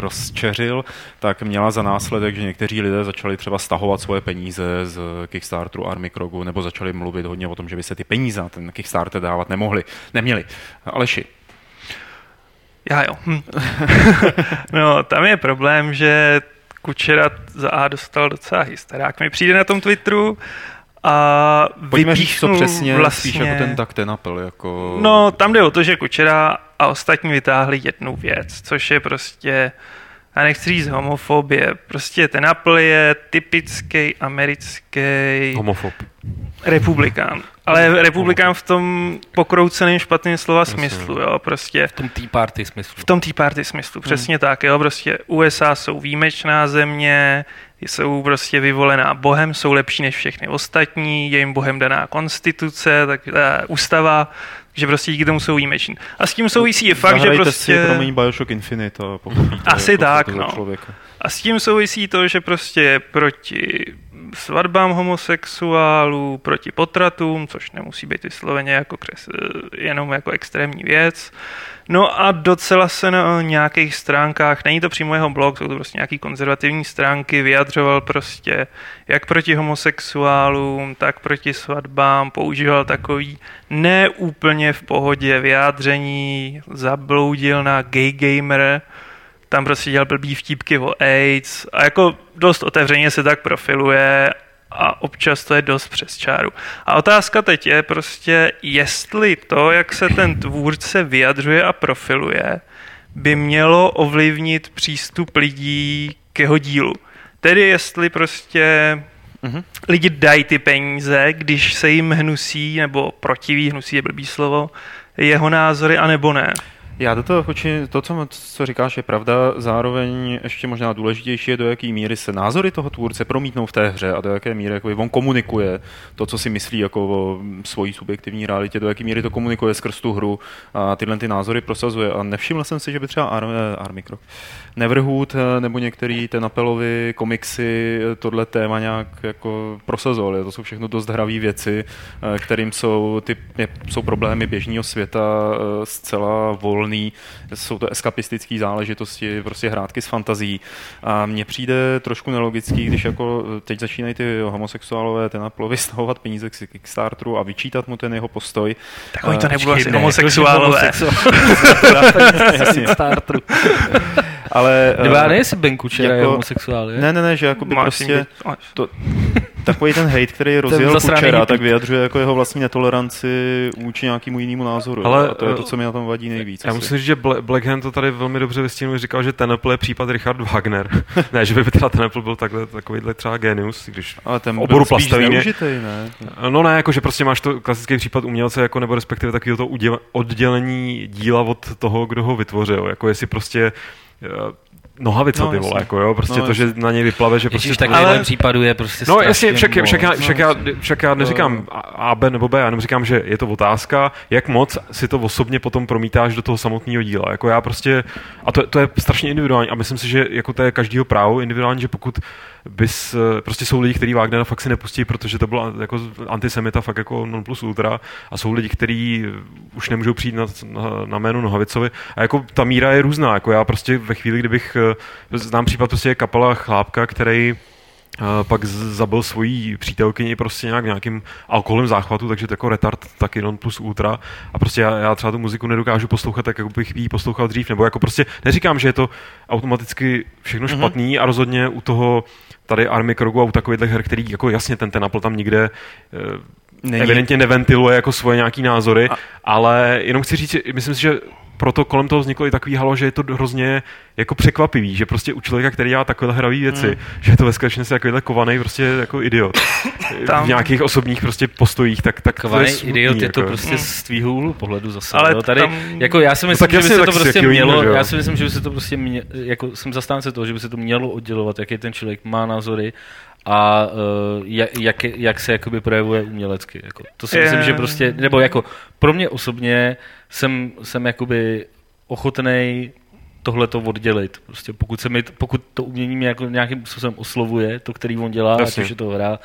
rozčeřil, tak měla za následek, že někteří lidé začali třeba stahovat svoje peníze z Kickstarteru Army Krogu, nebo začali mluvit hodně o tom, že by se ty peníze na ten Kickstarter dávat nemohli. Neměli. Aleši, Já jo. Hm. *laughs* no, tam je problém, že Kučera za A dostal docela hysterák. Mi přijde na tom Twitteru a pojďme říct to vypíchnul přesně, vlastně... spíš jako ten Doug Tenapel. Jako... No, tam jde o to, že Kučera a ostatní vytáhli jednu věc, což je prostě, já nechci říct homofobie, prostě ten Apple je typický americký Homofob. republikán. Ale republikán v tom pokrouceném špatným slova smyslu, jo, prostě V tom Tea Party smyslu. v tom Tea Party smyslu, přesně tak, jo, prostě USA jsou výjimečná země, jsou prostě vyvolená Bohem, jsou lepší než všechny ostatní, je jim Bohem daná konstituce, tak uh, ústava, že prostě díky tomu jsou výjimeční. A s tím souvisí je fakt, že Zahrajte prostě... si, promiň, Bioshock Infinite a pochopíte, Asi jako, tak, no. člověka. A s tím souvisí to, že prostě proti svatbám homosexuálů, proti potratům, což nemusí být vysloveně jako křes, jenom jako extrémní věc. No a docela se na nějakých stránkách, není to přímo jeho blog, jsou to prostě nějaký konzervativní stránky, vyjadřoval prostě jak proti homosexuálům, tak proti svatbám, používal takový neúplně v pohodě vyjádření, zabloudil na gay gamer, tam prostě dělal blbý vtípky o AIDS a jako dost otevřeně se tak profiluje a občas to je dost přes čáru. A otázka teď je prostě, jestli to, jak se ten tvůrce vyjadřuje a profiluje, by mělo ovlivnit přístup lidí k jeho dílu. Tedy jestli prostě mm-hmm. lidi dají ty peníze, když se jim hnusí, nebo protiví, hnusí je blbý slovo, jeho názory, anebo ne. Já do toho chodím, to, co, co říkáš, je pravda, zároveň ještě možná důležitější je, do jaké míry se názory toho tvůrce promítnou v té hře a do jaké míry jakoby, on komunikuje to, co si myslí jako o svojí subjektivní realitě, do jaké míry to komunikuje skrz tu hru a tyhle ty názory prosazuje. A nevšiml jsem si, že by třeba Ar- eh, Army Krok, Neverhood eh, nebo některý ten apelovy komiksy eh, tohle téma nějak jako prosazovali. To jsou všechno dost hravé věci, kterým jsou, ty, jsou problémy běžného světa zcela volné volný, jsou to eskapistické záležitosti, prostě hrátky s fantazí. A mně přijde trošku nelogický, když jako teď začínají ty homosexuálové ten plovy *laughs* stahovat peníze k Kickstarteru a vyčítat mu ten jeho postoj. Tak oni to nebudou asi homosexuálové. *laughs* *laughs* Kickstarteru. Ale... Nebo já nevím, jestli Ben Kučera jako, je homosexuál, je? Ne, ne, ne, že jako by prostě... To, takový ten hate, který *laughs* rozjel Kučera, tak vyjadřuje jako jeho vlastní netoleranci vůči nějakému jinému názoru. Ale, a to je to, co mi na tom vadí nejvíc. Já asi. musím říct, že Blackhand to tady velmi dobře vystihuje, říkal, že Tenepl je případ Richard Wagner. *laughs* ne, že by teda Tenepl byl takhle, takovýhle třeba genius, když Ale ten oboru plastavíny. ne? No ne, jako že prostě máš to klasický případ umělce, jako nebo respektive takového to oddělení díla od toho, kdo ho vytvořil. Jako jestli prostě Eh, nohavice, no, ty vole, jako jo, prostě no, to, že na něj vyplave, že prostě... tak ale... případu je prostě No jasně, však, však, však, já, však, já, však já neříkám A, B nebo B, já jenom říkám, že je to otázka, jak moc si to osobně potom promítáš do toho samotného díla. Jako já prostě, a to, to je strašně individuální a myslím si, že jako to je každýho právo individuální, že pokud bys, eh, prostě jsou lidi, kteří Wagnera fakt si nepustí, protože to byla jako antisemita fakt jako non plus ultra. A jsou lidi, kteří už nemůžou přijít na, na, na jméno Nohavicovi. A jako ta míra je různá, jako já prostě ve chvíli, kdybych, eh, znám případ prostě je kapela Chlápka, který pak zabil svojí přítelkyni prostě nějak nějakým alkoholem záchvatu, takže to jako retard taky non plus ultra a prostě já, já třeba tu muziku nedokážu poslouchat tak, jako bych ji poslouchal dřív, nebo jako prostě neříkám, že je to automaticky všechno mm-hmm. špatný a rozhodně u toho tady Army Krogu a u takových her, který jako jasně ten ten Apple tam nikde eh, Není. evidentně neventiluje jako svoje nějaký názory, a... ale jenom chci říct, myslím si, že proto kolem toho vzniklo i takový halo, že je to hrozně jako překvapivý, že prostě u člověka, který dělá takové hravý věci, hmm. že je to ve skutečnosti takovýhle kovaný prostě jako idiot. *laughs* Tam... V nějakých osobních prostě postojích, tak, tak kovaný to je smutný, idiot je to jako. prostě hmm. z tvýho úhlu pohledu zase. Ale jo, tady, tam... jako já si myslím, no, že by se to prostě mělo, já si myslím, že by se to prostě mě, jako jsem zastánce toho, že by se to mělo oddělovat, jaký ten člověk má názory a uh, jak, jak se jakoby projevuje umělecky. Jako. To si myslím, že prostě, nebo jako pro mě osobně jsem, jsem jakoby ochotný tohle to oddělit. Prostě pokud, se mi, pokud to umění mě jako nějakým způsobem oslovuje, to, který on dělá, Jasně. ať už je to hra,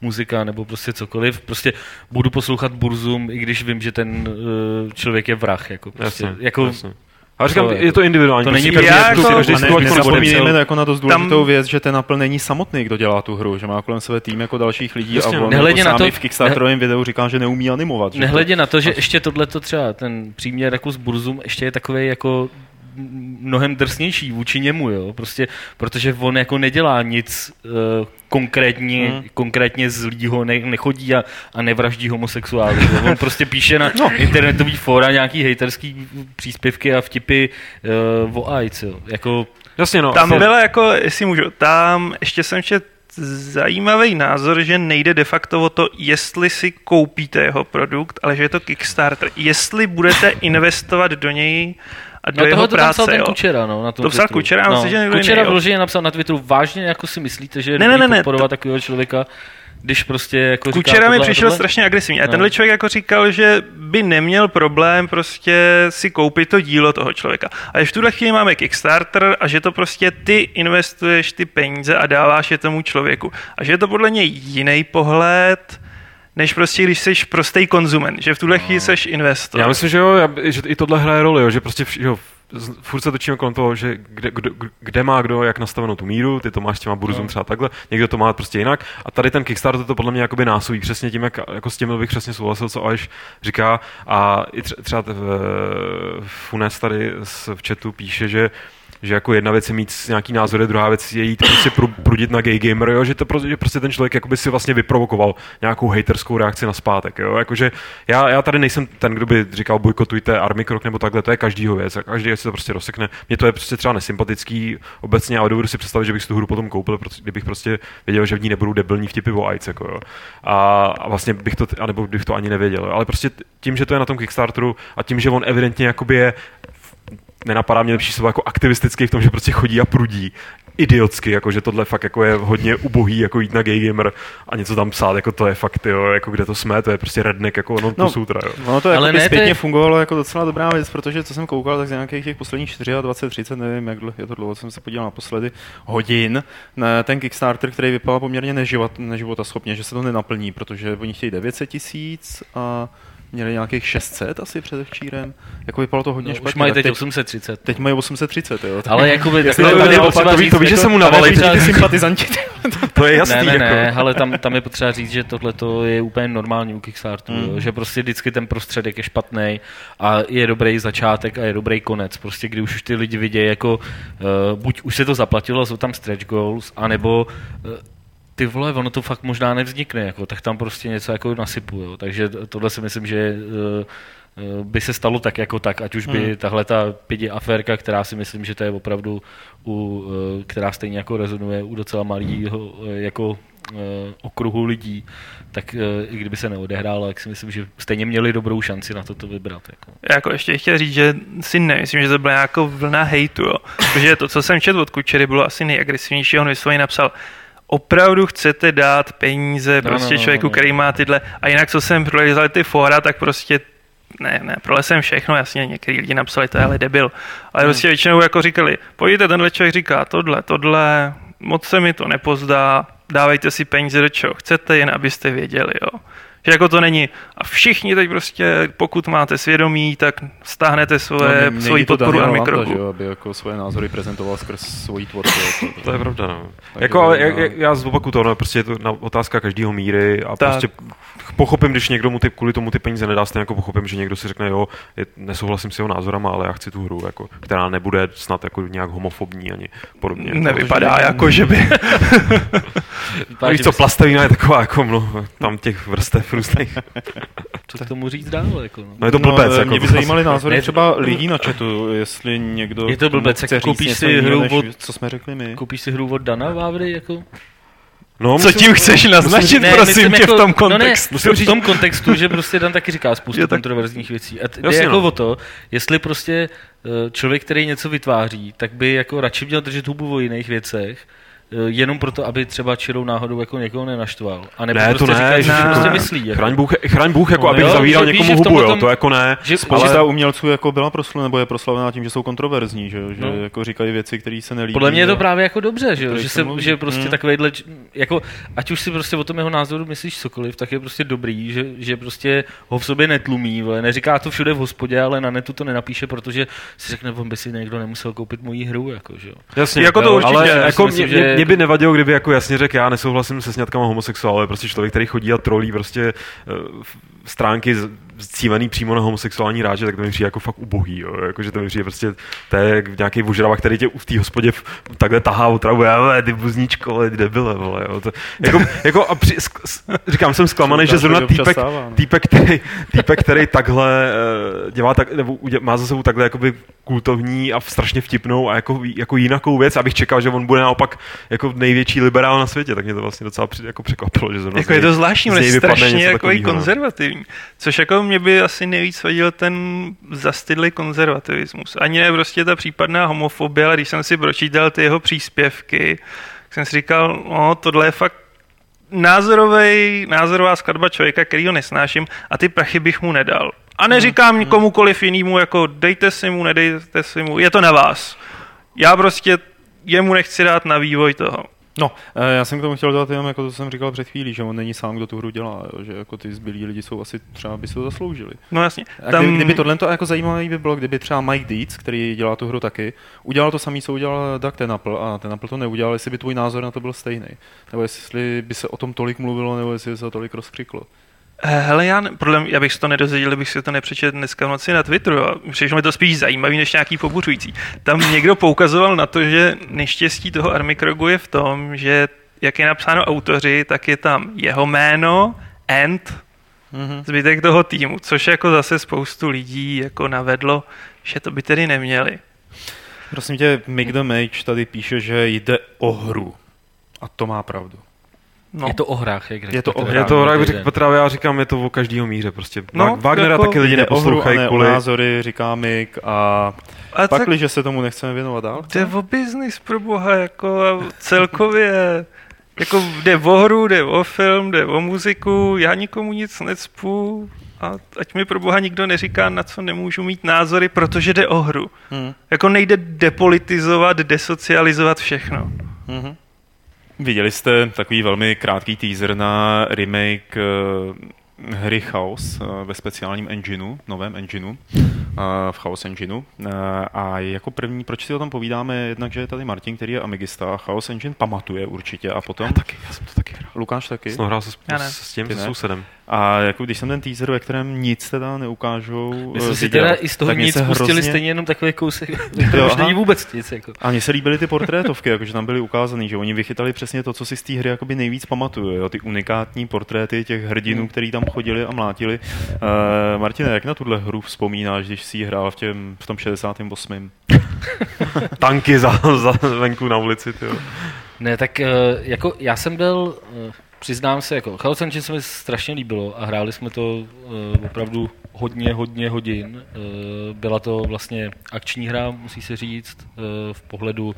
muzika nebo prostě cokoliv, prostě budu poslouchat Burzum, i když vím, že ten uh, člověk je vrah. Jako, prostě, jasně, jako, jasně. A říkám, je to individuální. To není každý, jako, každý ne, jako nezapomínejme jako na dost důležitou tam... věc, že ten Apple není samotný, kdo dělá tu hru, že má kolem sebe tým jako dalších lidí Jasně, a on nehledě jako na to, v Kickstarterovém videu říká, že neumí animovat. Nehledě to... na to, že ještě tohle to třeba ten příměr jako s Burzum ještě je takový jako mnohem drsnější vůči němu, jo, prostě, protože on jako nedělá nic uh, konkrétně, hmm. konkrétně zlýho, ne, nechodí a, a nevraždí homosexuály. On prostě píše na no. internetový fóra nějaký hejterský příspěvky a vtipy uh, o AIDS, jo. Jako, Jasně, no. Tam bylo jako, jestli můžu, tam ještě jsem čet zajímavý názor, že nejde de facto o to, jestli si koupíte jeho produkt, ale že je to Kickstarter. Jestli budete investovat do něj a do no, jeho to práce. To ten Kučera, no, na tom To psal Kučera, no. že Kučera vloženě napsal na Twitteru, vážně jako si myslíte, že ne, ne, ne, ne, podporovat to... takového člověka, když prostě jako Kučera mi přišel tohle? strašně agresivní. A no. tenhle člověk jako říkal, že by neměl problém prostě si koupit to dílo toho člověka. A v tuhle chvíli máme Kickstarter a že to prostě ty investuješ ty peníze a dáváš je tomu člověku. A že je to podle něj jiný pohled, než prostě když jsi prostý konzument, že v tuhle chvíli jsi investor. Já myslím, že jo, že i tohle hraje roli, jo, že prostě jo, furt se točíme kolem toho, že kde, kde, kde má kdo jak nastavenou tu míru, ty to máš s těma burzum no. třeba takhle, někdo to má prostě jinak. A tady ten Kickstarter to podle mě jakoby násobí přesně tím, jak, jako s tím bych přesně souhlasil, co Aleš říká. A i třeba v Funes tady v chatu píše, že že jako jedna věc je mít nějaký názory, druhá věc je jít prostě prudit na gay gamer, jo, že to prostě, že prostě ten člověk jakoby si vlastně vyprovokoval nějakou haterskou reakci na zpátek, jo, jakože já, já tady nejsem ten, kdo by říkal bojkotujte Army Krok nebo takhle, to je každýho věc, a každý si to prostě rozsekne. Mně to je prostě třeba nesympatický obecně, ale dovedu si představit, že bych si tu hru potom koupil, kdybych prostě věděl, že v ní nebudou debilní vtipy o AIDS, jako jo. A, a vlastně bych to, anebo bych to ani nevěděl. Ale prostě tím, že to je na tom Kickstarteru a tím, že on evidentně jakoby je nenapadá mě lepší slovo jako aktivistický v tom, že prostě chodí a prudí idiotsky, jako že tohle fakt jako je hodně ubohý, jako jít na gay gamer a něco tam psát, jako to je fakt, jo, jako kde to jsme, to je prostě redneck, jako non no, sutra, jo. Ono to Ale jako ne, zpětně je... fungovalo jako docela dobrá věc, protože co jsem koukal, tak z nějakých těch posledních 24, 30, nevím, jak je to dlouho, jsem se podíval naposledy, hodin, na ten Kickstarter, který vypadal poměrně neživot, neživota schopně, že se to nenaplní, protože oni chtějí 900 tisíc a měli nějakých 600 asi předevčírem. Jako vypadalo to hodně no, špatně. Už mají teď, teď 830. Teď mají 830, jo. Ale jako by, tak to, tady to, ví, to víš, že se mu navalí ty sympatizanti. *laughs* to je jasný. Ne, ne, jako. ne, ale tam, tam je potřeba říct, že tohle je úplně normální u Kickstarteru, mm. že prostě vždycky ten prostředek je špatný a je dobrý začátek a je dobrý konec. Prostě kdy už ty lidi vidějí jako uh, buď už se to zaplatilo, jsou tam stretch goals, anebo uh, ty vole, ono to fakt možná nevznikne, jako, tak tam prostě něco jako nasypu, jo. takže tohle si myslím, že uh, by se stalo tak jako tak, ať už by hmm. tahle ta pidi aférka, která si myslím, že to je opravdu, u, uh, která stejně jako rezonuje u docela malého jako uh, okruhu lidí, tak i kdyby se neodehrálo, tak si myslím, že stejně měli dobrou šanci na toto vybrat. Jako. Já jako ještě chtěl říct, že si nemyslím, že to byla jako vlna hejtu, jo. protože to, co jsem četl od Kučery, bylo asi nejagresivnější, on vysloveně napsal, opravdu chcete dát peníze no, prostě no, no, člověku, no, no. který má tyhle, a jinak co jsem prolezal ty fora, tak prostě ne, ne, prolesem všechno, jasně, některý lidi napsali, to je ale debil, ale hmm. prostě většinou jako říkali, pojďte, tenhle člověk říká tohle, tohle, moc se mi to nepozdá, dávejte si peníze do čeho chcete, jen abyste věděli, jo. Že jako to není. A všichni teď prostě, pokud máte svědomí, tak stáhnete svoje, no, svoji podporu a mikrobu. Že, aby jako svoje názory prezentoval skrz svoji tvorbu. to, to, je pravda, no. Jako, ale já, já zopakuju to, no, prostě je to na otázka každého míry a tak. prostě pochopím, když někdo mu ty, kvůli tomu ty peníze nedá, stejně jako pochopím, že někdo si řekne, jo, je, nesouhlasím s jeho názorama, ale já chci tu hru, jako, která nebude snad jako nějak homofobní ani podobně. Nevypadá jako, že by. *laughs* Víš co, plastelina je taková, jako mno, tam těch vrstev různých. *laughs* Co k tomu říct dál? Jako, no. no je to blbec. No, jako, mě by zajímaly názory třeba lidí na chatu, jestli někdo Je to blbec, chce koupíš si hru od, co jsme řekli my. Koupíš si hru od Dana Vávry, jako? No, Co tím chceš naznačit, ne, prosím tě, jako, v tom kontextu? No ne, v tom kontextu, že prostě Dan taky říká spoustu *laughs* kontroverzních věcí. A jde jako no. o to, jestli prostě eh, člověk, který něco vytváří, tak by jako radši měl držet hubu o jiných věcech, jenom proto, aby třeba čirou náhodou jako někoho nenaštval. A nebo ne, prostě to ne, říkají, že ne, prostě myslí. Jako. Chraň Bůh, chraň Bůh jako no, aby jo, zavíral že, někomu hubu, jo, to jako ne. Že Spousta ale... umělců jako byla proslavena, nebo je proslavena tím, že jsou kontroverzní, že, že no. jako říkají věci, které se nelíbí. Podle mě je to právě jako dobře, že, že, se, že prostě hmm. takovýhle, jako, ať už si prostě o tom jeho názoru myslíš cokoliv, tak je prostě dobrý, že, že prostě ho v sobě netlumí, vole. neříká to všude v hospodě, ale na netu to nenapíše, protože si řekne, on by si někdo nemusel koupit moji hru, jako, že Jasně, jako to určitě, ale jako mě by nevadilo, kdyby jako jasně řekl, já nesouhlasím se sňatkama homosexuálů, je prostě člověk, který chodí a trolí prostě uh, stránky cílený přímo na homosexuální ráže, tak to mi přijde jako fakt ubohý, jo. Jako, že to mi přijde prostě, to je nějaký vožrava, který tě v té hospodě takhle tahá otravuje, ale ty buzníčko, ale ty debile, vole, jo. To, jako, jako a při, říkám, jsem zklamaný, že zrovna týpek, no. týpek, který, týpek, který takhle uh, dělá tak, nebo má za sebou takhle jakoby kultovní a strašně vtipnou a jako, jako jinakou věc, abych čekal, že on bude naopak jako největší liberál na světě, tak mě to vlastně docela jako překvapilo, že zrovna jako je to zvláštní, ale strašně jako konzervativní, což jako mě by asi nejvíc vadil ten zastydlý konzervativismus. Ani ne prostě ta případná homofobie, ale když jsem si pročítal ty jeho příspěvky, jsem si říkal, no tohle je fakt názorový, názorová skladba člověka, který ho nesnáším a ty prachy bych mu nedal. A neříkám hmm. komukoliv jinému, jako dejte si mu, nedejte si mu, je to na vás. Já prostě jemu nechci dát na vývoj toho. No, eh, já jsem k tomu chtěl dát jenom, jako to jsem říkal před chvílí, že on není sám, kdo tu hru dělá, jo, že jako ty zbylí lidi jsou asi třeba by si to zasloužili. No jasně. A tam... kdyby, kdyby tohle to jako zajímavé by bylo, kdyby třeba Mike Dietz, který dělá tu hru taky, udělal to samý, co udělal Doug Tenapple a Tenapple to neudělal, jestli by tvůj názor na to byl stejný. Nebo jestli by se o tom tolik mluvilo, nebo jestli by se to tolik rozkřiklo. Eh, Hele, já, podle mě, já bych si to nedozvěděl, kdybych si to nepřečetl dneska v noci na Twitteru. A přišlo mi to spíš zajímavý, než nějaký pobuřující. Tam někdo poukazoval na to, že neštěstí toho Armikrogu je v tom, že jak je napsáno autoři, tak je tam jeho jméno, and Mhm. zbytek toho týmu, což jako zase spoustu lidí jako navedlo, že to by tedy neměli. Prosím tě, Mick the Mage tady píše, že jde o hru. A to má pravdu. No. Je to o hrách, jak řekl Je to o hrách. Je to, jak bych Jeden. řekl Petra, já říkám, je to o každýho míře prostě. No, Wagnera jako taky lidi o hru neposlouchají ne o kvůli... názory, říká Mick. A A tak pakli, že se tomu nechceme věnovat dál. jde o biznis pro boha, jako celkově, jako jde o hru, jde o film, jde o muziku, já nikomu nic necpu a ať mi pro boha nikdo neříká, na co nemůžu mít názory, protože jde o hru. Hmm. Jako nejde depolitizovat, desocializovat všechno. Mhm. Viděli jste takový velmi krátký teaser na remake uh, hry Chaos uh, ve speciálním engineu, novém engineu, uh, v Chaos engineu. A jako první, proč si o tom povídáme, jednak, že je tady Martin, který je Amigista a Chaos engine pamatuje určitě a potom... Já taky, já jsem to taky. Lukáš taky? Jsem hrál se, s, s tím se sousedem. A jako když jsem ten teaser, ve kterém nic teda neukážou, My eh, jsme si viděl, teda i z toho nic se pustili hrozně- stejně jenom takový kousek. *laughs* Jo, To už není vůbec nic. Jako. A mně se líbily ty portrétovky, *laughs* jakože tam byly ukázané, že oni vychytali přesně to, co si z té hry jakoby nejvíc pamatuje, jo? ty unikátní portréty těch hrdinů, Hmm. který tam chodili a mlátili. Uh, Martine, jak na tuhle hru vzpomínáš, když jsi hrál v, těm, v tom 68. *laughs* Tanky za, za venku na ulici, tyjo. Ne, tak eh, jako já jsem byl, eh, přiznám se, jako Chaos Engine se mi strašně líbilo a hráli jsme to eh, opravdu hodně, hodně hodin. Byla to vlastně akční hra, musí se říct, v pohledu,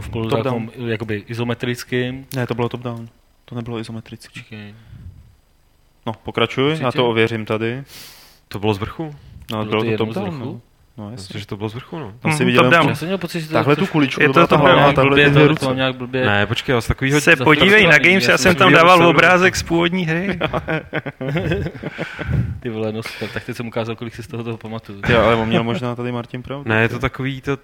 v pohledu Top takovém, jakoby izometrickým. Ne, to bylo top-down. To nebylo izometrické. Počkej, No, pokračuj, já Určitě. to ověřím tady. To bylo z vrchu? No, Bylo bylo to to z top-down, vrchů? No. Jasně. Myslím, že to bylo z vrchu, no. Tam si Mhm, viděl Já jsem měl pocit, že to Takhle tu Je kuličku, to to byla ta top hlava down. a takhle blbě, to, to mám nějak blbě. Ne, počkej, ale z takovýho... Se to podívej na Games, já jsem tam dával obrázek z původní hry. *laughs* Ty vole, no super, tak teď jsem ukázal, kolik si z toho toho pamatuju. Ty, ale on měl možná tady Martin pravdu. Ne, je to takový, to...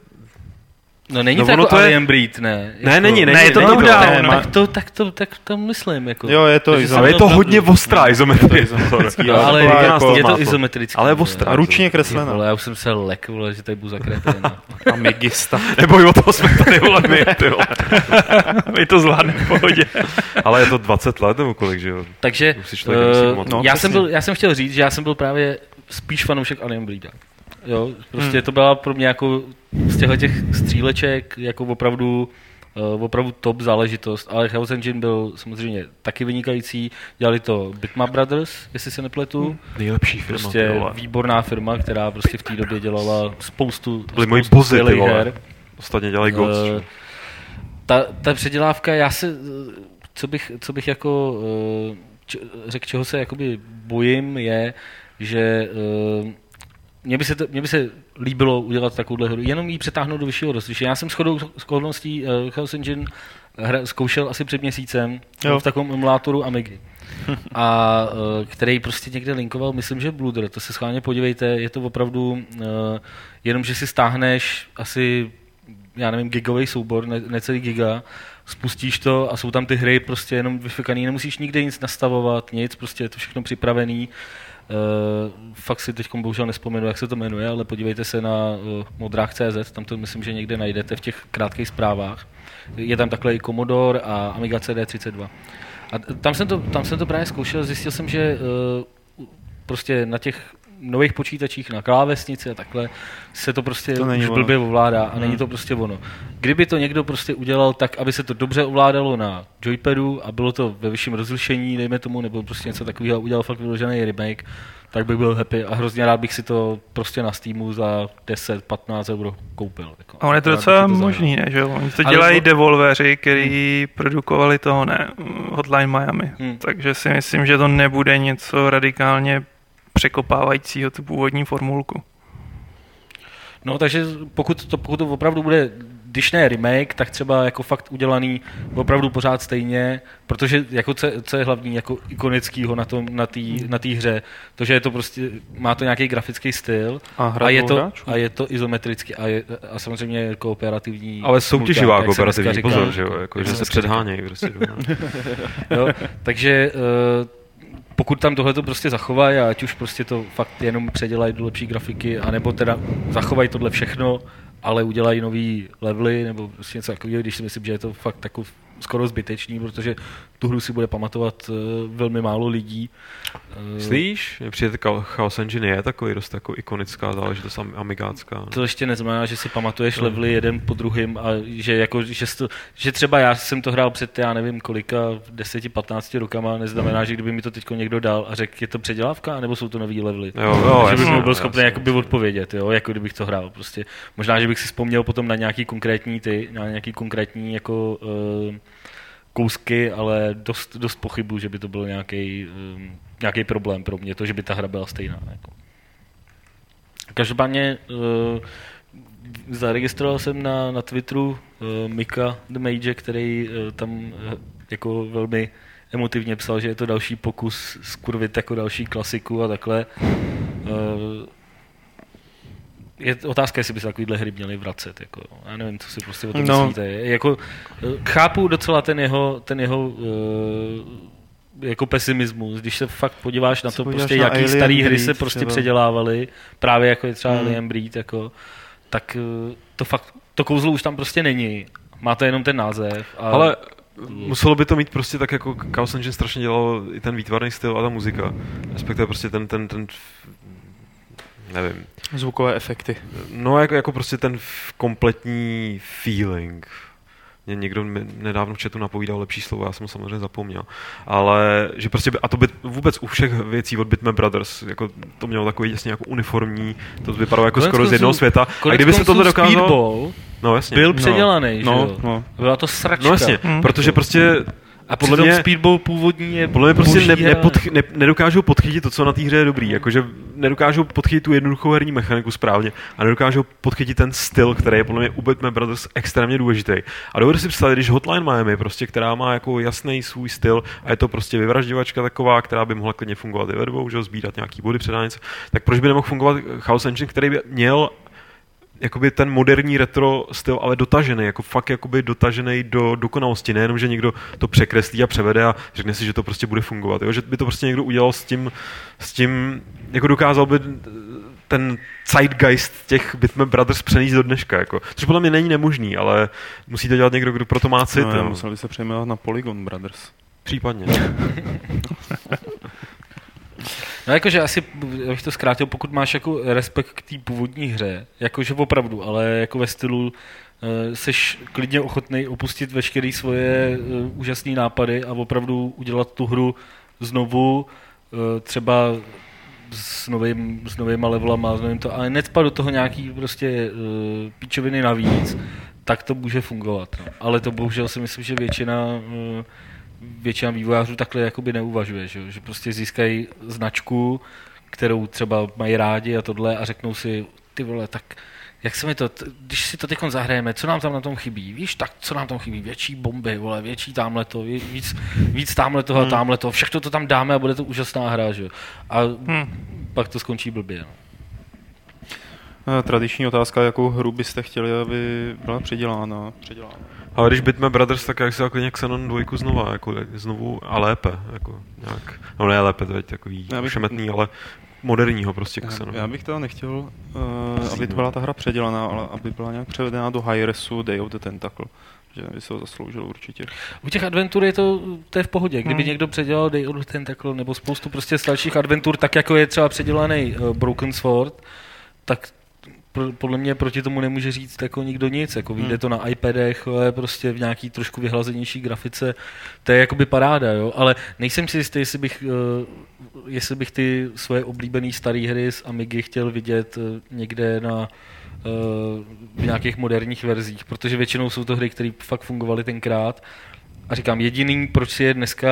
No není No to jako to je- Alien Breed, ne. Ne, jako, není, není, Ne, je to není top-down. Ne, má- tak to, tak to, tak to myslím, jako. Jo, je to Takže izometrický. Ale je to hodně ostrá izometrie. izometrický, No, ale ale taková je, jako- je to izometrický. Ale ostrá. A ručně kreslená. Vole, já už jsem se lek, vole, že tady budu. No. Amigista. Neboj, o toho jsme tady vole my, ty vole. *laughs* My to zvládneme v pohodě. Ale je to 20 let nebo kolik, že jo? Takže uh, pamatovat. No, já, jsem byl, já jsem chtěl říct, že já jsem byl právě spíš fanoušek Alien Breeda. Jo, prostě to byla pro mě jako z těchto těch stříleček jako opravdu uh, opravdu top záležitost, ale Chaos Engine byl samozřejmě taky vynikající, dělali to Bitmap Brothers, jestli se nepletu, Nejlepší firma, prostě vole. výborná firma, která prostě v té době dělala spoustu, Byli moji spoustu bozy, ty vole. her. Ostatně dělají Ghost. Eh, jo. ta, ta předělávka, já se, co bych, co bych jako č, řekl, čeho se jakoby bojím, je, že eh, mně by, se to, mně by se líbilo udělat takovouhle hru, jenom ji přetáhnout do vyššího rozlišení. Já jsem shodou s okolností uh, Chaos Engine hra, zkoušel asi před měsícem Jo. v takovém emulátoru Amigy. A uh, který prostě někde linkoval, myslím, že Blooder, to se schválně podívejte, je to opravdu uh, jenom, že si stáhneš asi já nevím, gigový soubor, ne, necelý giga, spustíš to a jsou tam ty hry prostě jenom vyfikaný, nemusíš nikde nic nastavovat, nic, prostě je to všechno připravený. Uh, fakt si teď bohužel nespomenu, jak se to jmenuje, ale podívejte se na uh, modrách.cz, tam to myslím, že někde najdete v těch krátkých zprávách. Je tam takhle i Commodore a Amiga CD32. A tam jsem to, tam jsem to právě zkoušel, zjistil jsem, že uh, prostě na těch nových počítačích, na klávesnici a takhle se to prostě To to není už ono. blbě ovládá a Hmm. není to prostě ono. Kdyby to někdo prostě udělal tak, aby se to dobře ovládalo na joypadu a bylo to ve vyšším rozlišení, dejme tomu, nebo prostě něco takového a udělal fakt vyložený remake, tak bych byl happy a hrozně rád bych si to prostě na Steamu za 10-15 euro koupil. Jako. A on je to docela to možný, ne? Že jo? Oni to dělají bo- devolveři, který produkovali toho, ne? Hotline Miami. Hmm. Takže si myslím, že to nebude něco radikálně překopávajícího tu původní formulku. No, takže pokud to, pokud to opravdu bude, když ne remake, tak třeba jako fakt udělaný opravdu pořád stejně, protože jako co, co je hlavní jako ikonickýho na tom, na té na tý hře, to, že je to prostě, má to nějaký grafický styl A a je, to, hráčů? a je to izometricky a, je, a samozřejmě kooperativní. Ale soutěživá se kooperativní, pozor, že jo, jako, Jak že se předhánějí. Prostě, no. *laughs* jo, takže uh, pokud tam tohle to prostě zachovají, ať už prostě to fakt jenom předělají do lepší grafiky, anebo teda zachovají tohle všechno, ale udělají nový levely, nebo prostě něco takového, když si myslím, že je to fakt takový skoro zbytečný, protože tu hru si bude pamatovat uh, velmi málo lidí. Uh, Slyš? Přijde Chaos Engine je takový dost jako ikonická záležitost amigácká. To ještě neznamená, že si pamatuješ no. levely jeden po druhém a že, jako, že, to, že, třeba já jsem to hrál před, já nevím kolika, 10-15 rokama, neznamená, že kdyby mi to teď někdo dal a řekl, je to předělávka, nebo jsou to nový levely. Jo, jo, že bych byl schopný jakoby odpovědět, jo, jako kdybych to hrál. Prostě. Možná, že bych si vzpomněl potom na nějaký konkrétní ty, na nějaký konkrétní jako uh, kousky, ale dost, dost pochybu, že by to byl nějaký, um, nějaký problém pro mě, to, že by ta hra byla stejná. Jako. Každopádně uh, zaregistroval jsem na, na Twitteru uh, Mika the Mage, který uh, tam uh, jako velmi emotivně psal, že je to další pokus skurvit jako další klasiku a takhle. Uh, je otázka, jestli by se takovýhle hry měly vracet. Jako, já nevím, co si prostě o tom no. myslíte. Jako, eh, chápu docela ten jeho, ten jeho uh, jako pesimismus, když se fakt podíváš na to, prostě, na jaký staré hry se prostě třeba. předělávaly, právě jako je třeba hmm. Alien Breed, jako, tak uh, to fakt, to kouzlo už tam prostě není. Má to jenom ten název. A... Ale muselo by to mít prostě tak, jako Chaos Engine strašně dělalo i ten výtvarný styl a ta muzika. Respektive prostě ten, ten, ten nevím. Zvukové efekty. No jako, jako prostě ten kompletní feeling. Mě někdo nedávno v chatu napovídal lepší slovo, já jsem ho samozřejmě zapomněl. Ale, že prostě, a to by vůbec u všech věcí od Bitman Brothers, jako to mělo takový jasně jako uniformní, to vypadalo jako skoro z jednoho světa. A kdyby se tohle dokázalo... No, jasně. Byl předělaný, no, že jo? No. Byla to sračka. No jasně, hmm. protože prostě a podle mě Speedball původní je Podle mě prostě ne, nepodch, ne, nedokážou podchytit to, co na té hře je dobrý. Jakože nedokážou podchytit tu jednoduchou herní mechaniku správně a nedokážou podchytit ten styl, který je podle mě u Batman Brothers extrémně důležitý. A dovedu si představit, když Hotline Miami, prostě, která má jako jasný svůj styl a je to prostě vyvražďovačka taková, která by mohla klidně fungovat i ve dvou, že sbírat nějaký body předánice, tak proč by nemohl fungovat Chaos Engine, který by měl jakoby ten moderní retro styl, ale dotažený, jako fakt jakoby dotažený do dokonalosti, nejenom, že někdo to překreslí a převede a řekne si, že to prostě bude fungovat, jo? že by to prostě někdo udělal s tím, s tím jako dokázal by ten zeitgeist těch Bitman Brothers přenést do dneška, jako. což podle mě není nemožný, ale musí to dělat někdo, kdo pro to má cit. No, musel by se přejmenovat na Polygon Brothers. Případně. *laughs* No jakože asi, abych to zkrátil, pokud máš jako respekt k té původní hře, jakože opravdu, ale jako ve stylu uh, seš klidně ochotný opustit veškeré svoje uh, úžasné nápady a opravdu udělat tu hru znovu, uh, třeba s, novým, s novýma levelama, s novým to, ale necpat do toho nějaký prostě uh, píčoviny navíc, tak to může fungovat. No. Ale to bohužel si myslím, že většina uh, většina vývojářů takhle jakoby neuvažuje, že, že prostě získají značku, kterou třeba mají rádi a tohle a řeknou si, ty vole, tak jak se mi to, když si to teď zahrajeme, co nám tam na tom chybí? Víš, tak co nám tam chybí? Větší bomby, vole, větší tamhle to, víc, víc tamhle toho hmm. a tamhle to, všechno to tam dáme a bude to úžasná hra, že A hmm. pak to skončí blbě. No. Tradiční otázka, jakou hru byste chtěli, aby byla předělána? předělána. Ale když Bitman Brothers, tak jak se jako nějak Xenon dvojku znova, jako znovu a lépe, jako nějak, no ne lépe, to je takový bych, šemetný, ale moderního prostě Xenon. Já bych teda nechtěl, uh, aby to byla ta hra předělaná, ale aby byla nějak převedená do Hi-Resu Day of the Tentacle že by se ho zasloužil určitě. U těch adventur je to, to je v pohodě. Kdyby hmm. někdo předělal Day of the Tentacle nebo spoustu prostě starších adventur, tak jako je třeba předělaný uh, Broken Sword, tak podle mě proti tomu nemůže říct jako nikdo nic, jako vyjde hmm. to na iPadech, ale prostě v nějaký trošku vyhlazenější grafice, to je jakoby paráda, jo, ale nejsem si jistý, jestli bych, uh, jestli bych ty svoje oblíbené staré hry z Amigy chtěl vidět uh, někde na uh, v nějakých moderních verzích, protože většinou jsou to hry, které fakt fungovaly tenkrát a říkám, jediný, proč si je dneska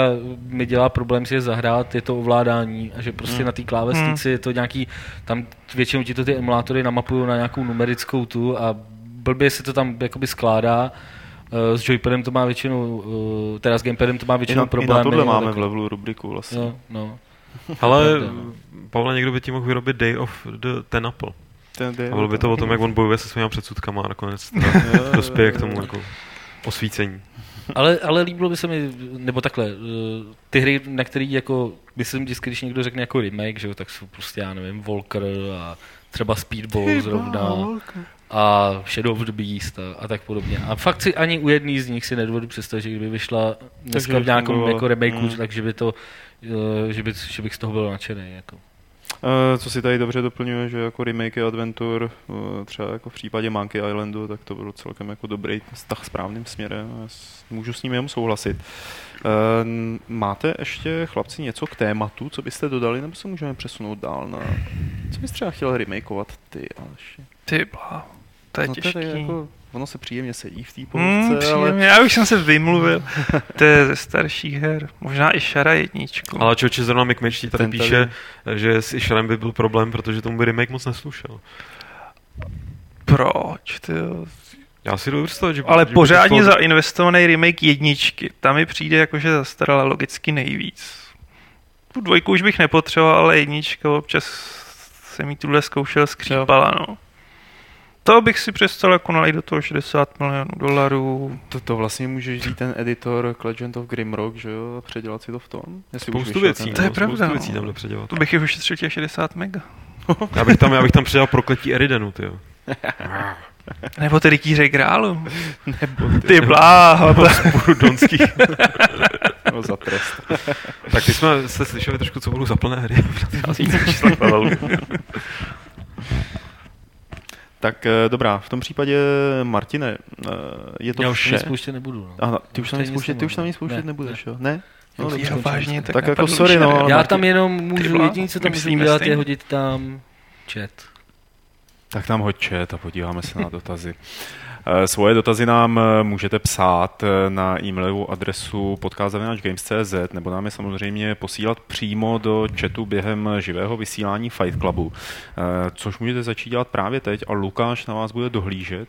mi dělá problém si je zahrát, je to ovládání a že prostě hmm. na té klávesnici hmm. je to nějaký, tam většinou ti to ty emulátory namapují na nějakou numerickou tu a blbě se to tam jakoby skládá. Uh, s joypadem to má většinou, uh, teda s gamepadem to má většinou I na, problémy. I na tohle máme v levelu rubriku vlastně. No, *laughs* no. Ale Pavle, někdo by ti mohl vyrobit Day of the Ten Apple. Ten day a bylo by to o tom, jak on bojuje se svými předsudkama a nakonec *laughs* dospěje k tomu jako osvícení. Ale, ale líbilo by se mi, nebo takhle, eh, ty hry, na který jako, myslím vždycky, když někdo řekne jako remake, že jo, tak jsou prostě, já nevím, Volker a třeba Speedball zrovna a Shadow of the Beast a, a tak podobně. A fakt si ani u jedný z nich si nedovedu představit, že kdyby vyšla dneska v nějakém jako remakeu, Mm. takže by to, eh, že, by, že bych z toho byl nadšený. Jako. Eh, Co si tady dobře doplňuje, že jako remake Adventure, eh, třeba jako v případě Monkey Islandu, tak to byl celkem jako dobrý vztah správným směrem. Já Můžu s ním jenom souhlasit. Eh, Máte ještě, chlapci, něco k tématu, co byste dodali, nebo se můžeme přesunout dál na... Co bys třeba chtěl remakeovat ty, Aleši? Ty blá, to je No těžký. je jako, ono se příjemně sedí v té Hmm, pohovce, ale... příjemně. Já už jsem se vymluvil. To je ze starších her. Možná i Šara jedničku. Ale člověče zrovna Mick Mitch tady Ten tady- píše, že s Isharem by byl problém, protože tomu by remake moc neslušel. Proč? Ty jo? Já si jdu představit, že by- Ale že pořádně došlo- zainvestovaný remake jedničky. Tam mi přijde jakože zastarala logicky nejvíc. Tu dvojku už bych nepotřeboval, ale jednička občas jsem jí tuhle zkoušel skřípala, no. To bych si přestal jako nalít do toho 60 milionů dolarů. To, to vlastně můžeš říct ten editor k Legend of Grimrock, že jo, a předělat si to v tom? Jestli Spoustu věcí, ten- To je no, pravda, no. věcí tam předělat. To bych je ušetřil těch 60 mega. *laughs* Já bych tam, já bych tam přidal prokletí Eridenu, ty jo. *laughs* Nebo ty rytíře grálu. *laughs* Nebo ty, Ty bláho. to- Donský. no, za trest. tak ty jsme jste slyšeli trošku, co budou za plné hry. v nadcházejících číslech levelu. Tak eh, dobrá, v tom případě, Martine, eh, je to Já už vše. nic spouště nebudu. No. Aha, ty už tam nic spouštět, ty už tam nic spouštět Ne, nebudeš, ne. jo? Ne? No, dobře. Jo, vážně, tak, Tak jako sorry, no, Já Martin- tam jenom můžu, jediné, co tam můžu myslíme udělat, je hodit tam chat. Tak tam hoď chat a podíváme se na dotazy. Eh, Svoje dotazy nám eh, můžete psát eh, na e-mailovou adresu podcast.games.cz nebo nám je samozřejmě posílat přímo do chatu během živého vysílání Fight Clubu, což můžete začít dělat právě teď a Lukáš na vás bude dohlížet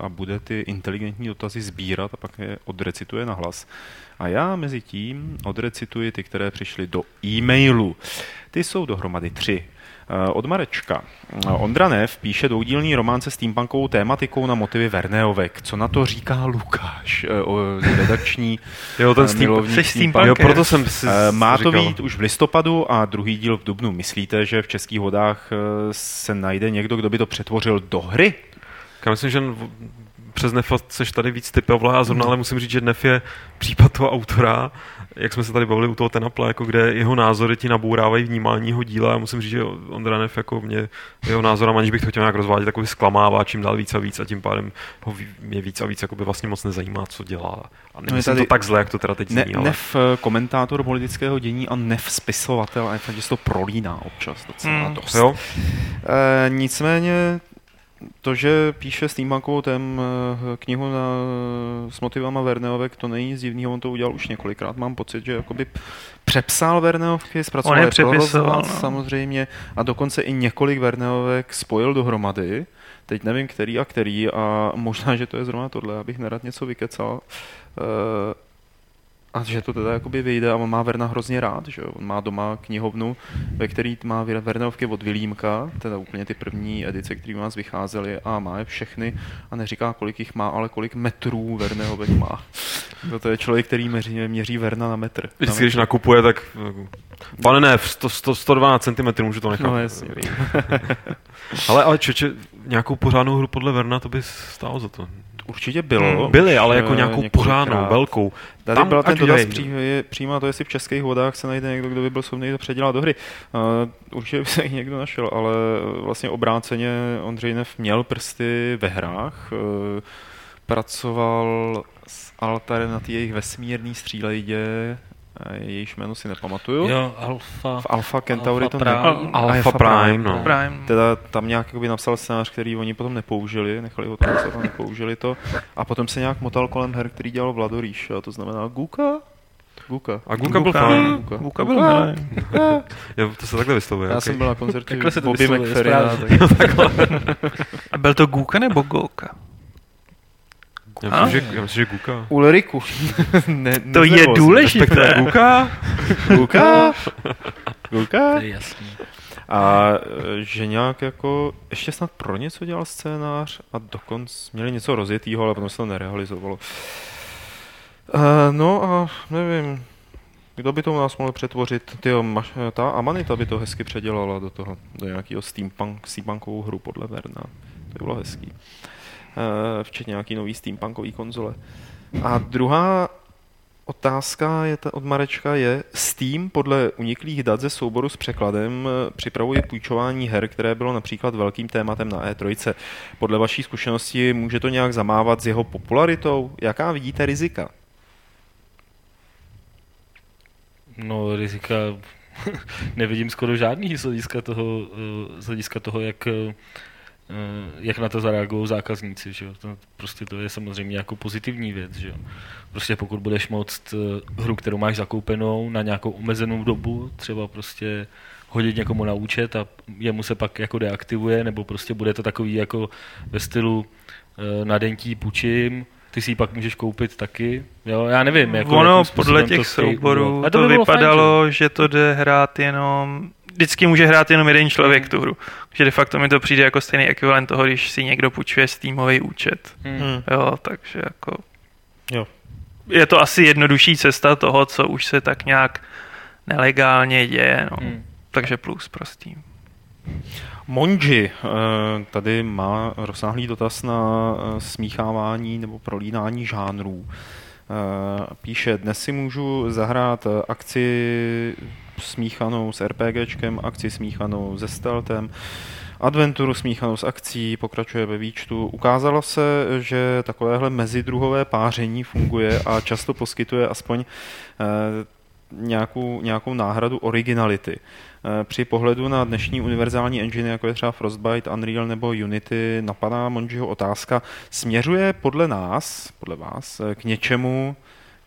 a bude ty inteligentní dotazy sbírat a pak je odrecituje na hlas. A já mezi tím odrecituji ty, které přišly do e-mailu. Ty jsou dohromady tři. Eh, Od Marečka. Eh, Ondra Nev píše dvoudílný román se steampunkovou tématikou na motivy Verneovek. Co na to říká Lukáš, eh, redakční *laughs* Jo, ten Steam... steampunku? Jo, proto jsem si Má to říkal. být už v listopadu a druhý díl v dubnu. Myslíte, že v českých vodách se najde někdo, kdo by to přetvořil do hry? Já myslím, že přes Nefa seš tady víc typovala a zrovna, ale musím říct, že Nef je případ toho autora, jak jsme se tady bavili u toho Tenapla, jako kde jeho názory ti nabourávají vnímání jeho díla a musím říct, že Ondra Nef jako mě jeho názorem, aniž bych to chtěl nějak rozvádět, takový zklamává čím dál víc a víc a tím pádem ho mě víc a víc jako by vlastně moc nezajímá, co dělá. A je nemyslím tady- to tak zle, jak to teda teď Ne, zní, ale... Nev eh, komentátor politického dění a Nev spisovatel a je fakt, že se to prolíná občas docela Hmm. dost. Jo? E, nicméně to, že píše Steampunkovou tém eh, knihu na, s motivama Verneovek, to není nic divného, on to udělal už několikrát. Mám pocit, že jakoby přepsal Verneovky, zpracoval On je přepisoval, no. samozřejmě a dokonce i několik Verneovek spojil dohromady. Teď nevím, který a který a možná, že to je zrovna tohle, abych nerad něco vykecal. A že to teda jakoby vyjde a on má Verna hrozně rád, že? On má doma knihovnu, ve který má Vernovky od Vilímka, teda úplně ty první edice, které u nás vycházely a má je všechny a neříká, kolik jich má, ale kolik metrů Vernehovek má. No to je člověk, který měří, měří Verna na metr. Na Vždycky, když metr. nakupuje, tak... Pane ne, 100, 100, 112 cm můžu to nechat. No jasně, *laughs* ale, ale čeče, nějakou pořádnou hru podle Verna, to by stálo za to. Určitě bylo. Hmm, Byly, ale jako nějakou pořádnou, velkou. Tady Tam byl ten dotaz pří, je, přímo to, jestli v českých vodách se najde někdo, kdo by byl schopný to předělat do hry. Uh, určitě by se jich někdo našel, ale vlastně obráceně Ondřej Nev měl prsty ve hrách. Uh, pracoval s Altarem na té jejich vesmírný střílejdě, jejíž jméno si nepamatuju. Jo, Alfa. V Alpha Centauri Alpha to Prime. ne. Alpha Prime, no. Prime. Teda tam nějak jakoby napsal scénář, který oni potom nepoužili, nechali ho tam a nepoužili to. A potom se nějak motal kolem her, který dělal Vladoríš, a to znamená Guka? Guka. A Guka byl fajn. Guka. Guka byl milý. *laughs* Jo, to se takhle vyslovuje. Já okay. jsem byl na koncertě Takhle se to Bobby vyslovuje, McFerrina. Tak... *laughs* *laughs* A byl to Guka nebo Goka? Já myslím, že, já myslím, že Guka. Ulriku. *laughs* ne, To je důležité. Guka? *laughs* Guka? Guka? To je jasný. A e, že nějak jako, ještě snad pro něco dělal scénář a dokonce měli něco rozjetýho, ale potom se to nerealizovalo. Uh, no a nevím, kdo by to u nás mohl přetvořit? Tyjo, maš, ta Amanita by to hezky předělala do toho, do nějakého steampunk, steampunkovou hru podle Verna. To by bylo hezký. Uh, včetně nějaký nový steampunkový konzole. A druhá otázka je ta od Marečka je, Steam podle uniklých dat ze souboru s překladem eh, připravuje půjčování her, které bylo například velkým tématem na E3. Podle vaší zkušenosti může to nějak zamávat s jeho popularitou? Jaká vidíte rizika? No, rizika *laughs* nevidím skoro žádný z hlediska toho, eh, z hlediska toho jak eh, Eh, jak na to zareagují zákazníci. Že jo? To prostě to je samozřejmě jako pozitivní věc. Že jo? Prostě pokud budeš moct eh, hru, kterou máš zakoupenou na nějakou omezenou dobu, třeba prostě hodit někomu na účet a jemu se pak jako deaktivuje, nebo prostě bude to takový jako ve stylu eh, na dentí půjčím, ty si ji pak můžeš koupit taky. Jo, já nevím. Jako ono podle těch souborů to, to by vypadalo, fajn, že? že to jde hrát jenom vždycky může hrát jenom jeden člověk tu hru. Takže de facto mi to přijde jako stejný ekvivalent toho, když si někdo půjčuje Steamový účet. Hmm. Jo, takže jako... Jo. Je to asi jednodušší cesta toho, co už se tak nějak nelegálně děje, no. Hmm. Takže plus prostý. Monji eh, tady má rozsáhlý dotaz na eh, smíchávání nebo prolínání žánrů. Eh, píše, dnes si můžu zahrát akci smíchanou s RPGčkem, akci smíchanou se stealthem, adventuru smíchanou s akcí, pokračuje ve výčtu. Ukázalo se, že takovéhle mezidruhové páření funguje a často poskytuje aspoň eh, nějakou, nějakou náhradu originality. Eh, při pohledu na dnešní univerzální engine, jako je třeba Frostbite, Unreal nebo Unity, napadá Monjiho otázka, směřuje podle nás, podle vás, eh, k něčemu,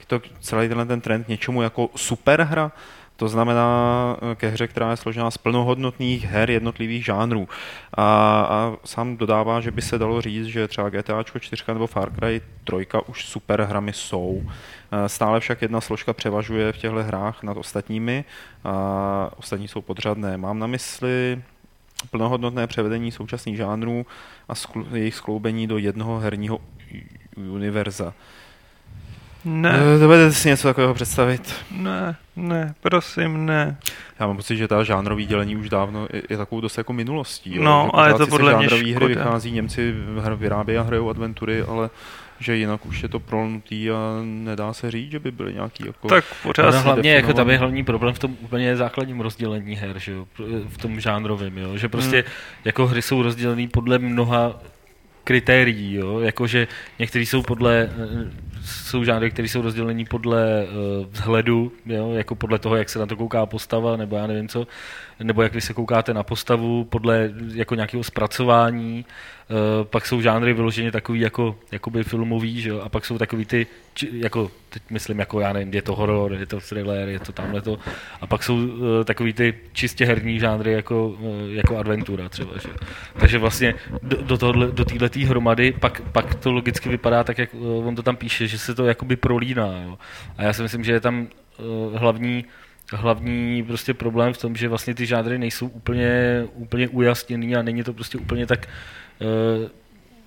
to, celý tenhle ten trend, k něčemu jako superhra, to znamená eh, ke hře, která je složená z plnohodnotných her jednotlivých žánrů. A, a sám dodává, že by se dalo říct, že třeba GTA 4 nebo Far Cry 3 už super hrami jsou. Eh, stále však jedna složka převažuje v těchto hrách nad ostatními a ostatní jsou podřadné. Mám na mysli plnohodnotné převedení současných žánrů a skl- jejich skloubení do jednoho herního univerza. Ne. Eh, dovedete si něco takového představit? Ne, ne, prosím, ne. Já mám pocit, že ta žánrový dělení už dávno je, je takovou dost jako minulostí. Jo? No, a je to podle mě škoda. hry vychází, Němci vyrábějí a hrajou adventury, ale že jinak už je to prolnutý a nedá se říct, že by byly nějaký jako... Tak pořád no, hlavně jako tam je hlavní problém v tom úplně základním rozdělení her, že jo? v tom žánrovém, jo? že prostě hmm. jako hry jsou rozdělené podle mnoha kritérií, jo? jakože některý jsou podle, jsou žánry, které jsou rozdělení podle uh, vzhledu, jo? jako podle toho, jak se na to kouká postava, nebo já nevím co, nebo jak vy se koukáte na postavu, podle jako nějakého zpracování, uh, pak jsou žánry vyloženě takový jako jakoby filmový, že jo? a pak jsou takový ty, či, jako, teď myslím, jako já nevím, je to horor, je to thriller, je to tamhle to, a pak jsou uh, takový ty čistě herní žánry jako, uh, jako adventura třeba, že? takže vlastně do, do, tohle, do této hromady pak, pak to logicky vypadá tak, jak uh, on to tam píše, že se to jakoby prolíná, jo? a já si myslím, že je tam uh, hlavní hlavní prostě problém v tom, že vlastně ty žádry nejsou úplně, úplně ujasněný a není to prostě úplně tak uh,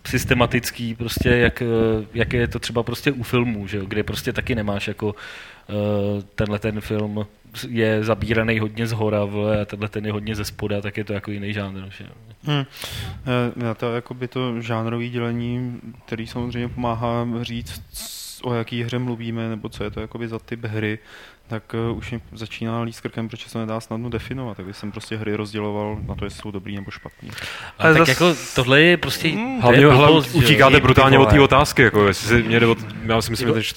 systematický, prostě jak, uh, jak je to třeba prostě u filmů, že kde prostě taky nemáš jako uh, tenhle ten film je zabíraný hodně z hora a tenhle ten je hodně ze spoda, tak je to jako jiný žánr. Že? Hmm. Na to jako by to žánrový dělení, který samozřejmě pomáhá říct, o jaký hře mluvíme, nebo co je to jakoby za typ hry, tak uh, už mi začíná líst krkem, protože se nedá snadno definovat, tak jsem prostě hry rozděloval na to, jestli jsou dobrý nebo špatný. Ale tak zas... jako tohle je prostě... Hmm, hlavně, hlavně utíkáte brutálně od té otázky, jako jestli si mě, já si myslím, že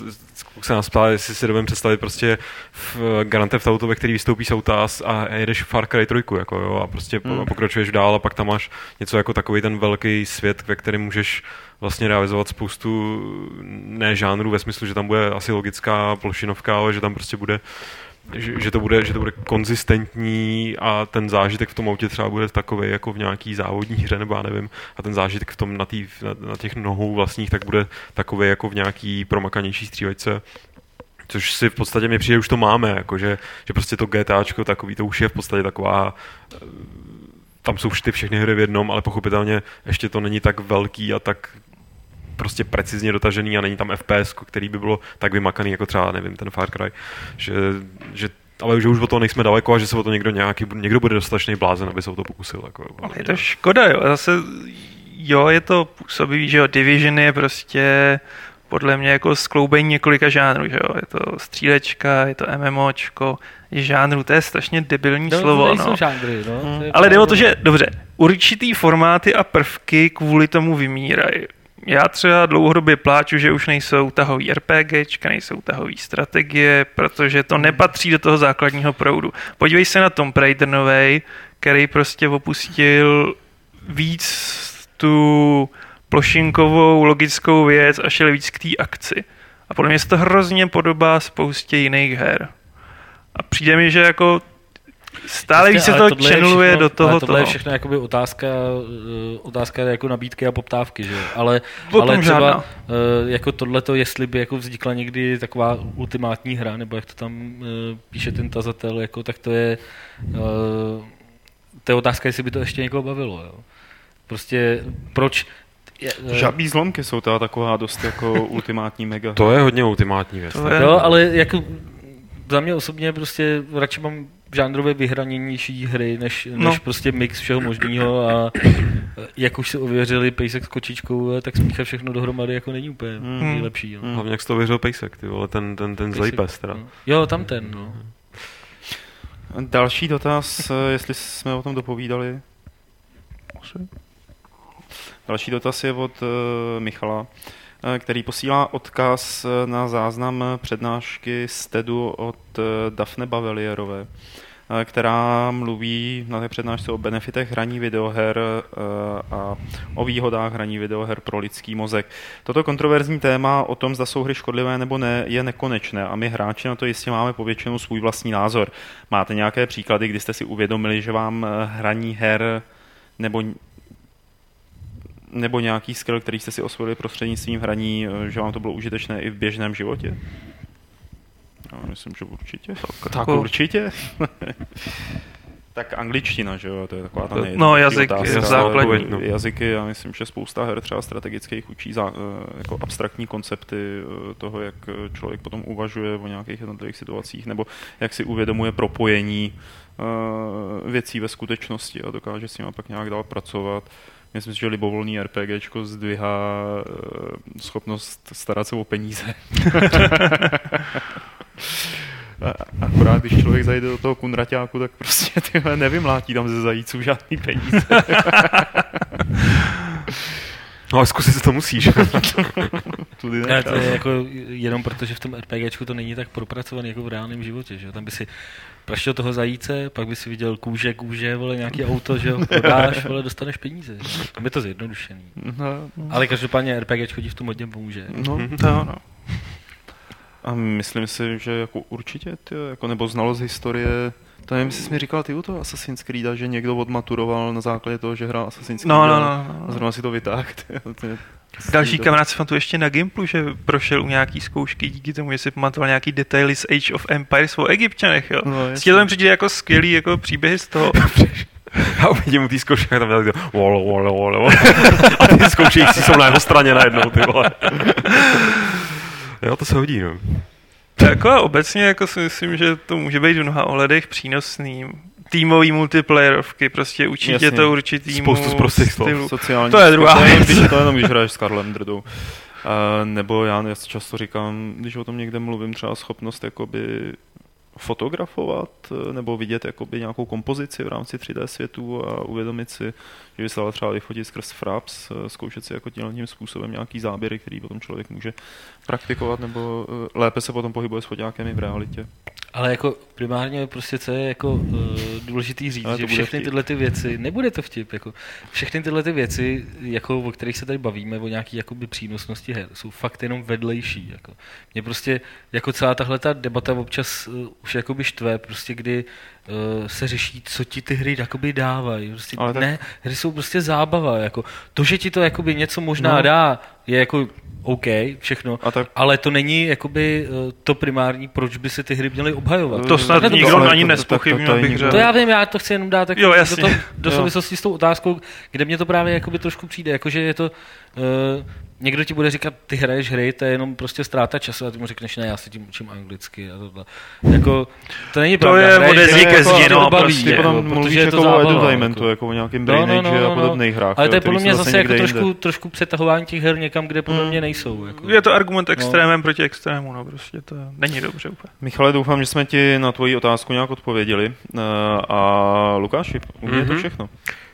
se nás ptá, jestli si dobím představit prostě v Grand Theft Auto, ve který vystoupí z auta a jedeš Far Cry 3, jako jo, a prostě hmm. pokračuješ dál a pak tam máš něco jako takový ten velký svět, ve kterém můžeš vlastně realizovat spoustu ne žánrů ve smyslu, že tam bude asi logická plošinovka, ale že tam prostě bude že, že, to bude, že to bude konzistentní a ten zážitek v tom autě třeba bude takový jako v nějaký závodní hře, nebo já nevím, a ten zážitek v tom na, tý, na, na těch nohou vlastních tak bude takový jako v nějaký promakanější střívačce. Což si v podstatě mi přijde, už to máme, jako že, že prostě to GTAčko takový, to už je v podstatě taková tam jsou ty všechny hry v jednom, ale pochopitelně ještě to není tak velký a tak prostě precizně dotažený a není tam FPS, který by bylo tak vymakaný jako třeba, nevím, ten Far Cry, že, že ale že už o to nejsme daleko a že se o to někdo nějaký, někdo bude dostatečný blázen, aby se o to pokusil. Jako, ale je to škoda, jo. Zase, jo, je to působivý, že jo, Division je prostě podle mě jako skloubení několika žánrů, že jo. Je to střílečka, je to MMOčko, je žánru, to je strašně debilní no, slovo, no. Žánry, no. Hmm. Ale jde o to, že, dobře, určitý formáty a prvky kvůli tomu vymírají. Já třeba dlouhodobě pláču, že už nejsou tahový RPGčka, nejsou tahový strategie, protože to nepatří do toho základního proudu. Podívej se na Tom Raider novej, který prostě opustil víc tu plošinkovou logickou věc a šel víc k té akci. A podle mě se to hrozně podobá spoustě jiných her. A přijde mi, že jako stále víc se to channeluje do toho. Tohle toho. je všechno jakoby otázka, eh, otázka jako nabídky a poptávky, že Ale, Potom ale třeba žádná. Eh, jako tohleto, jestli by jako vznikla někdy taková ultimátní hra, nebo jak to tam eh, píše ten tazatel, jako, tak to je to je otázka, jestli by to ještě někoho bavilo. Jo. Prostě proč, Žabí zlomky jsou teda taková dost jako *laughs* ultimátní mega. To je hodně ultimátní věc. To je... Jo, ale jako za mě osobně prostě radši mám žánrově vyhraněnější hry, než, no. než prostě mix všeho možného a jak už se ověřili Pejsek s kočičkou, tak smíchat všechno dohromady jako není úplně mm. nejlepší. No. Hlavně jak jsi to ověřil Pejsek, ty vole, ten, ten, ten zlej pes teda. No. Jo, tam ten, no. Další dotaz, jestli jsme o tom dopovídali. Další dotaz je od uh, Michala, uh, který posílá odkaz eh, na záznam přednášky z TEDu od uh, Dafne Bavelierové, která mluví na té přednášce o benefitech hraní videoher a o výhodách hraní videoher pro lidský mozek. Toto kontroverzní téma o tom, zda jsou hry škodlivé nebo ne, je nekonečné a my hráči na to jistě máme povětšinou svůj vlastní názor. Máte nějaké příklady, kdy jste si uvědomili, že vám hraní her nebo nebo nějaký skill, který jste si osvojili prostřednictvím hraní, eh, že vám to bylo užitečné i v běžném životě? Já myslím, že určitě. Tak, tak určitě. *laughs* tak angličtina, že jo, to je taková ta nejjednodušší No, jazyk otázka. základní. No. Jazyky, já myslím, že spousta her třeba strategických učí za, eh, jako abstraktní koncepty eh, toho, jak člověk potom uvažuje o nějakých jednotlivých situacích, nebo jak si uvědomuje propojení věcí ve skutečnosti a dokáže s nimi pak nějak dál pracovat. Myslím si, že libovolný RPGčko zdvihá uh, schopnost starat se o peníze. *laughs* Akorát, když člověk zajde do toho kunraťáku, tak prostě tyhle nevymlátí tam ze zajíců žádný peníze. No ale zkusit se to musíš. *laughs* Tudy ne, to je jako jenom protože v tom RPGčku to není tak propracovaný jako v reálném životě, že Tam by si praštil toho zajíce, pak by si viděl kůže, kůže, vole, nějaký auto, že jo, prodáš, *laughs* vole, dostaneš peníze. Tam je to zjednodušený. No, ale každopádně RPGčko ti v tom hodně pomůže. No, to no. A myslím si, že jako určitě, ty, jako nebo znalost historie to nevím, jestli jsi mi říkal ty u toho Assassin's Creed, že někdo odmaturoval na základě toho, že hrál Assassin's Creed. No, no, no. no. A zrovna si to vytáhl. Další kamarád se tu ještě na Gimplu, že prošel u nějaký zkoušky díky tomu, že si pamatoval nějaký detaily z Age of Empires o egyptčanech, jo. No, S to přijde jako skvělý jako příběhy z toho. *laughs* Já uvidím u té zkoušky, tam dělá wolo, wolo, wolo. *laughs* A ty zkoušející jsou na jeho straně najednou, ty vole. Jo, to se hodí, no. Jako obecně jako si myslím, že to může být v mnoha ohledech přínosný. Týmový multiplayerovky, prostě učí tě to určitý Spoustu z prostých stylu. Sociální to je druhá to věc. Když, to jenom, když hraješ s Karlem Drdou. Uh, nebo já, já často říkám, když o tom někde mluvím, třeba schopnost jakoby fotografovat eh, nebo vidět jakoby nějakou kompozici v rámci 3D světu a uvědomit si, že by se dala třeba vyfotit skrz Fraps, eh, zkoušet si jako tím způsobem nějaký záběry, který potom člověk může praktikovat nebo eh, lépe se potom pohybuje s fotákem v realitě. Ale jako primárně prostě co je jako uh, důležitý říct, že všechny vtip. tyhle ty věci, nebude to vtip, jako všechny tyhle ty věci, jako, o kterých se tady bavíme, o nějaký jakoby přínosnosti her, jsou fakt jenom vedlejší. Jako. Mě prostě jako celá tahle ta debata občas uh, už jakoby štve, prostě kdy uh, se řeší, co ti ty hry jakoby dávají. Prostě Ale tak... Ne, hry jsou prostě zábava. Jako. To, že ti to jakoby něco možná no. dá, je jako OK, všechno, a tak... ale to není jakoby eh, to primární, proč by se ty hry měly obhajovat. To snad to nikdo ani nespochybnil, bych řekl. To já vím, já to chci jenom dát jako jo, do, to, do souvislosti s tou otázkou, kde mě to právě jakoby trošku přijde, jakože je to, uh, někdo ti bude říkat, ty hraješ hry, to je jenom prostě ztráta času a ty mu řekneš, ne, já se tím učím anglicky a tohle. Jako, to není To pravda. je hraješ ode hry, zdi ke jako, zdi, no, to prostě Ty jako, potom protože mluvíš je jako to o zábava, edutaimentu, jako. jako o nějakém No, Brain no, no, Age a no, no. podobných hrách. Ale to je podle mě zase zase jako trošku, jinde. trošku přetahování těch her někam, kde podle mě nejsou. Jako. Je to argument extrémem proti extrému, no prostě to není dobře úplně. Michale, doufám, že jsme ti na tvoji otázku nějak odpověděli. Eh, A Lukáši, u mě je to Mhm. všechno.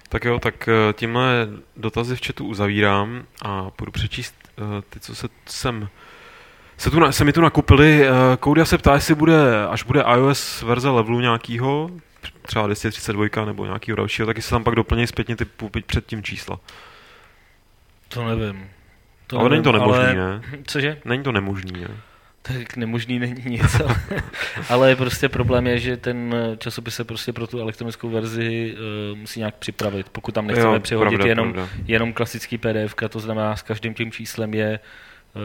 Tak jo, tak eh, tímhle dotazy v chatu uzavírám a budu přečíst eh, ty, co se sem se, tu, se mi tu nakupili. eh, Koudia se ptá, jestli bude, až bude iOS verze levelu nějakýho, třeba 232 nebo nějakého dalšího, tak jestli tam pak doplnějí zpětně ty půl- předtím čísla. To nevím. To ale není to nemožný, ale... ne? *clears throat* Cože? Není to nemožný, ne? Tak nemožný není nic, ale, ale prostě problém je, že ten časopis se prostě pro tu elektronickou verzi uh, musí nějak připravit. Pokud tam nechceme Jo, přehodit pravda, jenom, pravda. jenom klasický PDF, to znamená s každým tím číslem je uh,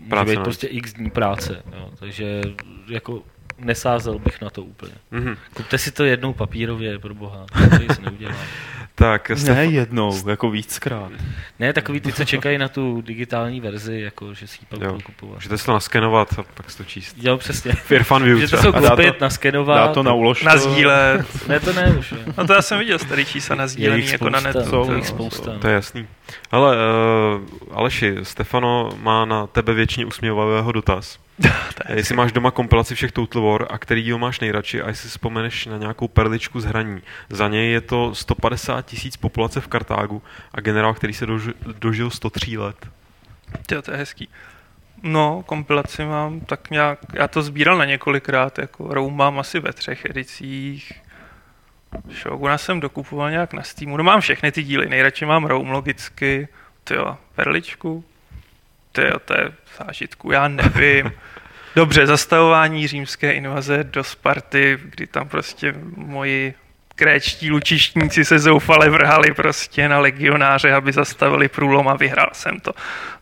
může Práce být prostě x dní práce. Jo. Takže jako nesázel bych na to úplně. Mhm. Kupte si to jednou papírově, pro boha. To nic neudělá. *laughs* Tak, Ne Stefan, jednou, jako víckrát. Ne, takový ty, co čekají na tu digitální verzi, jako že si ji pak Jo. budou kupovat. můžete si to naskenovat a pak si to číst. Jo, přesně. *laughs* Fear Fun View Můžete se koupit, to- naskenovat. Dá to na ulož. Na sdílet. *laughs* Ne, to ne už. jo. No to já jsem viděl starý čísla na Je sdílení jako na spousta, netu. Jsou, je jich no, spousta. To je jasný. Ale uh, Aleši, Stefano má na tebe většině usměvavého dotaz. *laughs* Jestli máš doma kompilaci všech Total War a který díl máš nejradši a jestli vzpomeneš na nějakou perličku z hraní. Za něj je to 150 tisíc populace v Kartágu a generál, který se dožil, dožil 103 let. Jo, to je hezký. No, kompilaci mám tak nějak, já to sbíral na několikrát, jako Room mám asi ve třech edicích. Shoguna jsem dokupoval nějak na Steamu, no mám všechny ty díly, nejradši mám Room logicky, tyjo, Perličku, tyjo, to je zážitku, já nevím. Dobře, zastavování římské invaze do Sparty, kdy tam prostě moji kréčtí lučištníci se zoufale vrhali prostě na legionáře, aby zastavili průlom a vyhrál jsem to.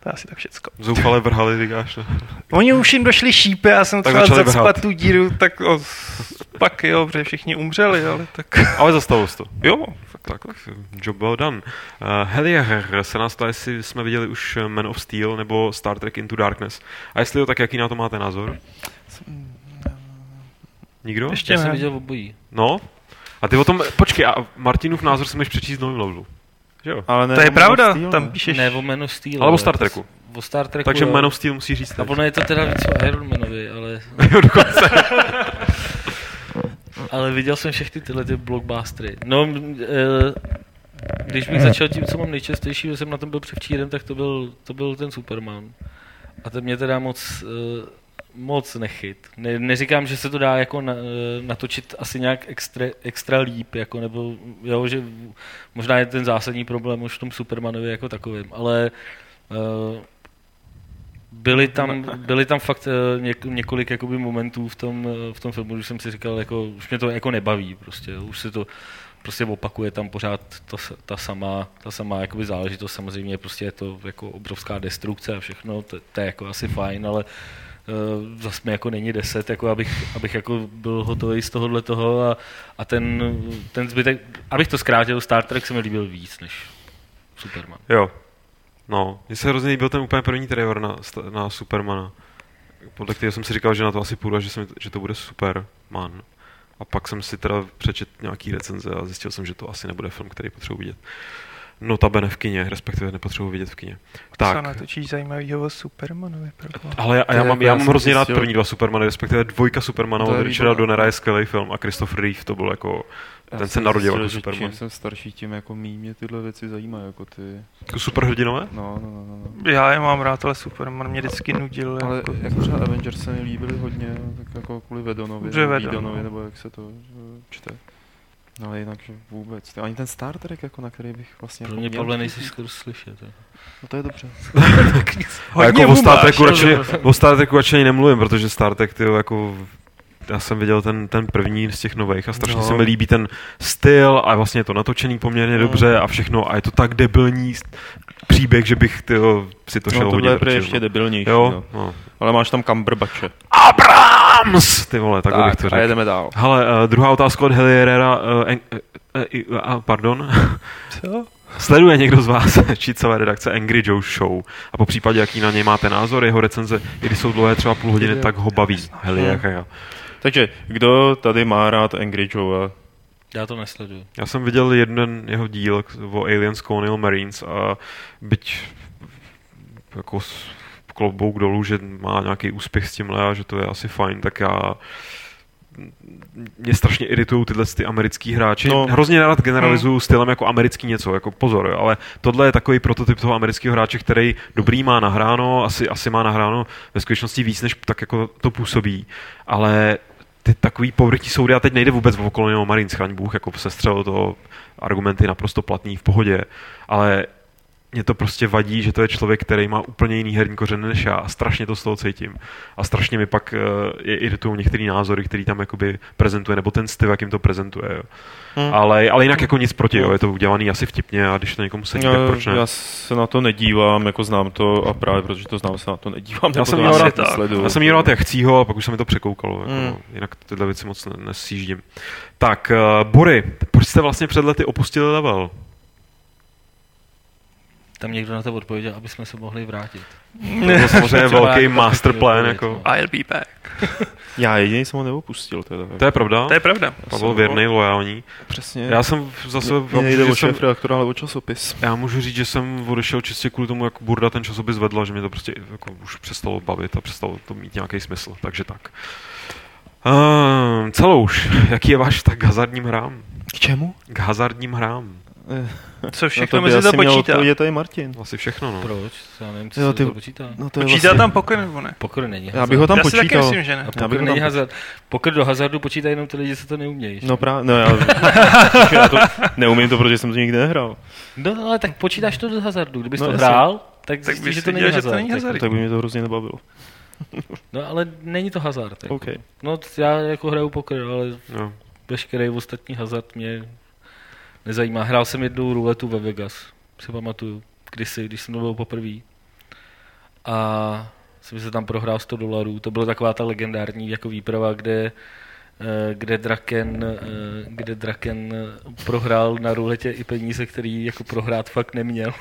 To je asi tak všecko. Zoufale vrhali, říkáš. No. Oni už jim došly šípy, já jsem Tak třeba zacpat tu díru, tak o, pak jo, protože všichni umřeli, ale tak Ale zastavil to. jo. Tak, job well done. Uh, Helier se nás ptá, jestli jsme viděli už Man of Steel nebo Star Trek Into Darkness. A jestli jo, tak jaký na to máte názor? Nikdo? Ještě Já jsem viděl obojí. No. A ty o tom, počkej, a Martinův názor si můžeš přečíst v novém levelu. Že jo? Ale ne, To je pravda, Steel, tam píšeš... Ne, o Man of Steel. Ale o Star Treku. O Star Treku, Takže jo. Man of Steel musí říct A ono je to teda víc o Iron Manovi, ale... *laughs* Jo, dokonce. *laughs* ale viděl jsem všechny tyhle ty blockbustery. No, eh, když bych začal tím, co mám nejčastější, že jsem na tom byl převčírem, tak to byl, to byl ten Superman. A ten mě teda moc, eh, moc nechyt. Ne, neříkám, že se to dá jako na, eh, natočit asi nějak extra, extra líp, jako, nebo jo, že možná je ten zásadní problém už v tom Supermanovi jako takovým, ale eh, byly tam, byly tam fakt eh, něk, několik jakoby momentů v tom, v tom filmu, když jsem si říkal, jako, už mě to jako nebaví, prostě, už se to prostě opakuje tam pořád to, ta samá, ta samá jakoby záležitost, samozřejmě prostě je to jako obrovská destrukce a všechno, to, to je jako asi fajn, ale uh, zase mi jako není deset, jako abych, abych jako byl hotový z tohohle toho a, a ten, ten zbytek, abych to zkrátil, Star Trek se mi líbil víc než Superman. Jo. No, mně se hrozně líbil ten úplně první trailer na, na Supermana. Podle kterého jsem si říkal, že na to asi půjdu že, jsem, že to bude Superman. A pak jsem si teda přečet nějaký recenze a zjistil jsem, že to asi nebude film, který potřebuji vidět. Notabene v kině, respektive nepotřebuji vidět v kině. Co Tak, natočíš zajímavýho o Supermanovi? ale já, já mám, já mám hrozně rád první dva Supermany, respektive dvojka Supermana od Richarda. Donnera je skvělý film a Christopher Reeve to byl jako, Já ten se narodil zjistil, jako že Superman. Čím jsem starší, tím jako méně mě tyhle věci zajímají, jako ty... Jako superhrdinové? No, no, no, no. no. Já je mám rád, ale Superman mě vždycky nudil. Ale jako. jako třeba Avengers se mi líbily hodně, tak jako kvůli Vedonovi, Vedonovi, no. nebo jak se to čte. No, ale jinak že vůbec. Ani ten Star Trek, jako na který bych vlastně... Pro jako mě, měl Pavle, nejsi skoro slyšet. jo. No to je dobře. A *laughs* jako o Star Treku radši, o Star Treku radši ani nemluvím, protože Star Trek, tyjo, jako já jsem viděl ten, ten první z těch nových a strašně No. se mi líbí ten styl a vlastně je to natočený poměrně No. dobře a všechno a je to tak debilní příběh, že bych tyjo, si to šel No, tohle hodit. je prý radši, ještě no. debilnější, Jo, no. no. Ale máš tam Cumberbatche. Abrams! Ty vole, tak, tak bych to a řekl. jedeme dál. Hele, uh, druhá otázka od Heliera, uh, en, uh, uh, uh, pardon, Co? Sleduje někdo z vás *laughs* čícové redakce Angry Joe Show a po případě, jaký na něj máte názor, jeho recenze, i když jsou dlouhé třeba půl hodiny, tak ho baví. Heli, jak já. Takže kdo tady má rád Angry Joe? Já to nesleduju. Já jsem viděl jeden jeho díl o Aliens Colonial Marines a byť jako klobouk dolů, že má nějaký úspěch s tímhle a že to je asi fajn, tak já mě strašně iritují tyhle ty americký hráči. No. Hrozně rád generalizuju stylem jako americký něco, jako pozor, jo, ale tohle je takový prototyp toho amerického hráče, který dobrý má nahráno, asi, asi má nahráno ve skutečnosti víc, než tak jako to působí, ale ty takový povrtí soudy, a teď nejde vůbec o Colonial Marines, chraň Bůh, jako sestřel to argumenty naprosto platný v pohodě, ale mě to prostě vadí, že to je člověk, který má úplně jiný herní kořeny než já a strašně to z toho cítím. A strašně mi pak uh, je iritují některé názory, který tam jakoby prezentuje, nebo ten styl, jakým to prezentuje. Jo. Hmm. Ale, ale jinak jako nic proti, jo. je to udělaný asi vtipně a když to někomu sedí, tak proč ne? já se na to nedívám, jako znám to a právě protože to znám, se na to nedívám. Já jsem měl rád, já jsem měl rád jak chcího, a pak už se mi to překoukalo. Jako, Hmm. no, jinak tyhle věci moc ne- nesíždím. Tak, uh, Bory, proč jste vlastně před lety opustili level? Tam někdo na to odpověděl, aby jsme se mohli vrátit. To byl samozřejmě *laughs* velký masterplan. Jako. odpověď, I'll be back. *laughs* Já jediný jsem ho neopustil teda. To je pravda. To je pravda. Pavel věrný, lojální. Přesně. Já jsem zase... Mně nejde že o jsem, šéf redaktora, ale o časopis. já můžu říct, že jsem odešel čistě kvůli tomu, jak Burda ten časopis vedla, že mě to prostě jako už přestalo bavit a přestalo to mít nějaký smysl. Takže tak. Uh, Celouš, jaký je váš tak k hazardním hrám? K čemu? K hazardním hrám. *laughs* Co všechno by mezi to asi měl počítá? odpovědět tady Martin. Asi všechno, no. Proč? Já nevím, co Jo, ty- to počítá. No to je Počítá vlastně... tam pokoj nebo ne? Pokr není hazard. Já bych ho tam Já si taky počítal. myslím, že ne. A Já pokr ho není tam- hazard. Pokr do hazardu počítá jenom ty lidi, co to neumějí. No právě, no já, *laughs* já to neumím to, protože jsem to nikdy nehrál. No ale tak počítáš to do hazardu. Kdybys No, to hrál, tak Tak zjistíš, bys že to není hazard. to není hazard. Tak by mě to hrozně nebavilo. *laughs* No ale není to hazard. Jako. OK. No já jako hraju pokr, ale no. veškerý ostatní hazard mě nezajímá. Hrál jsem jednou ruletu ve Vegas, si pamatuju, kdysi, když jsem to byl poprvé. A jsem se tam prohrál 100 dolarů. To byla taková ta legendární jako výprava, kde eh, kde Draken, eh, kde Draken prohrál na ruletě i peníze, který jako prohrát fakt neměl.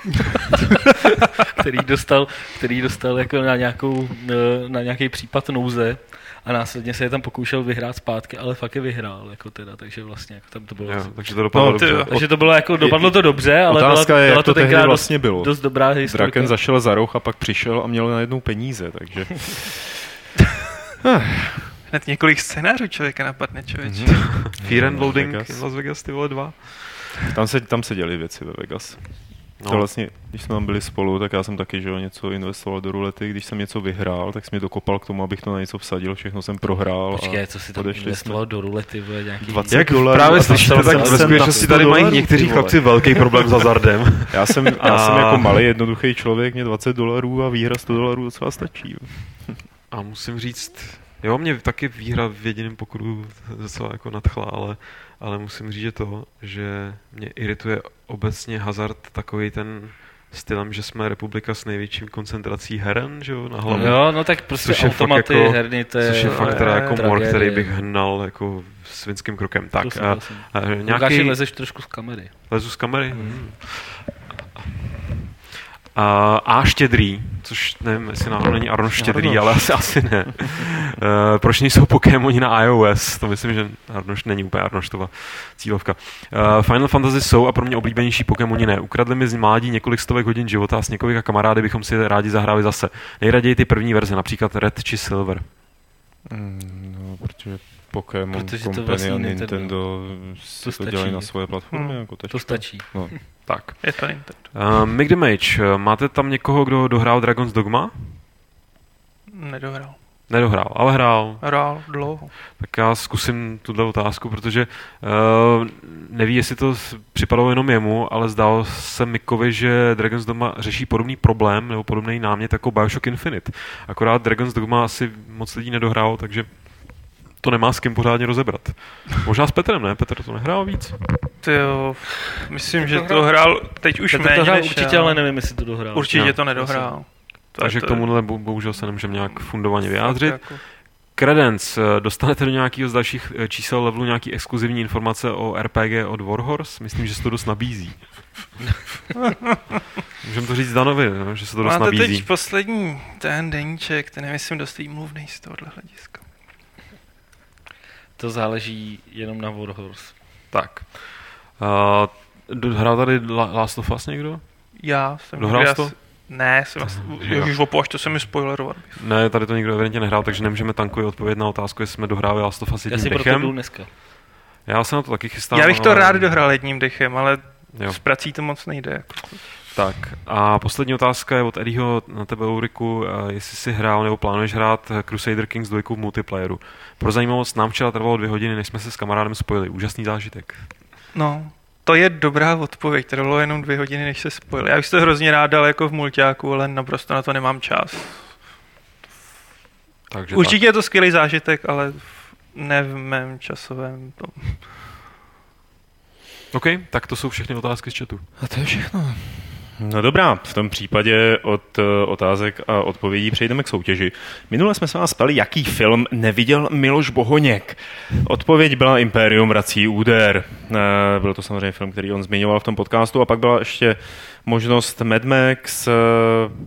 *laughs* který dostal, který dostal jako na, nějakou, eh, na nějaký případ nouze a následně se je tam pokoušel vyhrát zpátky, ale fakt je vyhrál, jako teda, takže vlastně jako tam to bylo. Jo, takže to dopadlo No, dobře. ty takže to bylo jako, dopadlo to dobře, ale byla, Otázka je, byla jak to to tehdy tenkrát vlastně dost, bylo. dost dobrá historka. Draken zašel za roh a pak přišel a měl najednou peníze, takže... *laughs* Hned několik scénářů člověka napadne, člověče. Mhm. Fear and Loading Vegas. in Las Vegas, ty vole dva. Tam se, tam se děly věci ve Vegas. No. To vlastně, když jsme tam byli spolu, tak já jsem taky, že jo, něco investoval do rulety, když jsem něco vyhrál, tak jsem mě dokopal k tomu, abych to na něco vsadil, všechno jsem prohrál. Počkej, a co si tam investoval do rulety, vole, nějaký... 20 Jak dolarů právě slyšíte, tak ve skutečnosti 100 tady mají někteří chlapci velký problém s hazardem. *laughs* Já jsem, já A- jsem jako malý, jednoduchý člověk, mě 20 dolarů a výhra 100 dolarů docela stačí. A musím říct, jo, mě taky výhra v jediném pokru docela jako nadchla, ale, ale musím říct, že to, že mě irituje obecně hazard takový ten stylem, že jsme republika s největším koncentrací heren, že jo, na hlavě. Jo, no tak prostě Což automaty, jako- herny, to je... Což je fakt teda jako mor, tragédie. který bych hnal jako svinským krokem. Tak, a, a Lukáši, nějaký... lezeš trošku z kamery. Lezu z kamery? Hmm. A, a štědrý, což nevím, jestli náhodou není Arnoš štědrý, Arnoš. ale asi, asi ne. uh, *laughs* proč nejsou Pokémoni na iOS? To myslím, že Arnoš není úplně Arnoštova cílovka. Uh, Final Fantasy jsou a pro mě oblíbenější Pokémoni ne. Ukradli mi z mládí několik stovek hodin života a s několika kamarády bychom si rádi zahráli zase. Nejraději ty první verze, například Red či Silver. Mm, no, protože Pokémon Protože to Company vlastní a Nintendo. Nintendo si to, stačí. dělají na svoje platformy. Hmm. Jako To stačí. No. *laughs* Tak. Je to Nintendo. Uh, Mick the Mage, máte tam někoho, kdo dohrál Dragon's Dogma? Nedohrál. Nedohrál, ale hrál. Hrál dlouho. Tak já zkusím tuhle otázku, protože uh, neví, jestli to připadalo jenom jemu, ale zdálo se Mikovi, že Dragon's Dogma řeší podobný problém nebo podobný námět jako Bioshock Infinite. Akorát Dragon's Dogma asi moc lidí nedohrál, takže to nemá s kým pořádně rozebrat. Možná s Petrem, ne? Petr to nehrál víc? Ty jo, myslím, že to to hrál teď už Petr méně to hrál než určitě, já. ale nevím, jestli to dohrál. Určitě Jo. to nedohrál. To Takže to- k tomuhle bo- bohužel se nemůžeme nějak fundovaně vyjádřit. Jako, Credence, eh, dostanete do nějakého z dalších eh, čísel levelu nějaký exkluzivní informace o RPG od Warhorse? Myslím, že se to dost nabízí. *laughs* Můžeme to říct Danovi, no, že se to dost Máte nabízí. teď poslední ten deníček, ten je myslím dost výmluvný z tohohle hlediska. To záleží jenom na Warhorse. Tak. Uh, hrál tady La- Last of Us někdo? Já jsem... Dohrál já jsi to? Ne, jsem vlastně, ježiš, opovaž, to se mi spoilerovat. Ne, tady to nikdo evidentně nehrál, takže nemůžeme tankově odpovědět na otázku, jestli jsme dohráli Last of Us Já jedním si proto dechem. jdu dneska. Já se na to taky chystám. Já bych to ale- rád dohrál jedním dechem, ale Jo. s prací to moc nejde. Tak a poslední otázka je od Eddieho na tebe, Ulriku, eh, jestli jsi hrál nebo plánuješ hrát eh, Crusader Kings 2 v multiplayeru. Pro zajímavost, nám včera trvalo dvě hodiny, než jsme se s kamarádem spojili. Úžasný zážitek. No, to je dobrá odpověď. To bylo jenom dvě hodiny, než se spojili. Já bych to hrozně rád dal jako v multiáku, ale naprosto na to nemám čas. Takže Určitě je to skvělý zážitek, ale v- ne v mém časovém tom. Tak. OK, tak to jsou všechny otázky z chatu. A to je všechno. No dobrá, v tom případě od eh, otázek a odpovědí přejdeme k soutěži. Minule jsme se vás ptali, jaký film neviděl Miloš Bohoněk. Odpověď byla Imperium vrací úder. Eh, Byl to samozřejmě film, který on zmiňoval v tom podcastu a pak byla ještě možnost Mad Max. eh,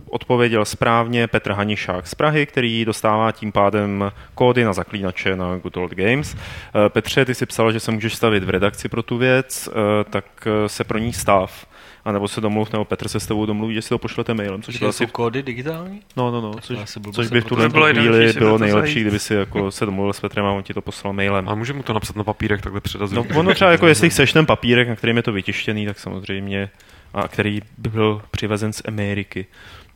Odpověděl správně Petr Hanišák z Prahy, který dostává tím pádem kódy na zaklínače na Good Old Games. Petře, ty si psal, že se můžeš stavit v redakci pro tu věc, tak se pro ní stav. A nebo se domluv, nebo Petr se s tebou domluví, jestli to pošlete mailem, což Počkej, asi jsou kódy digitální? No, no, no, což, což by v tuhle chvíli si bylo nejlepší, kdyby si jako *laughs* se domluvil s Petrem a on ti to poslal mailem. A můžeme mu to napsat na papírek, takhle předat. No, ono třeba jako jestli chceš ten papírek, na kterým je to vytištěný, tak samozřejmě, a který by byl přivezen z Ameriky,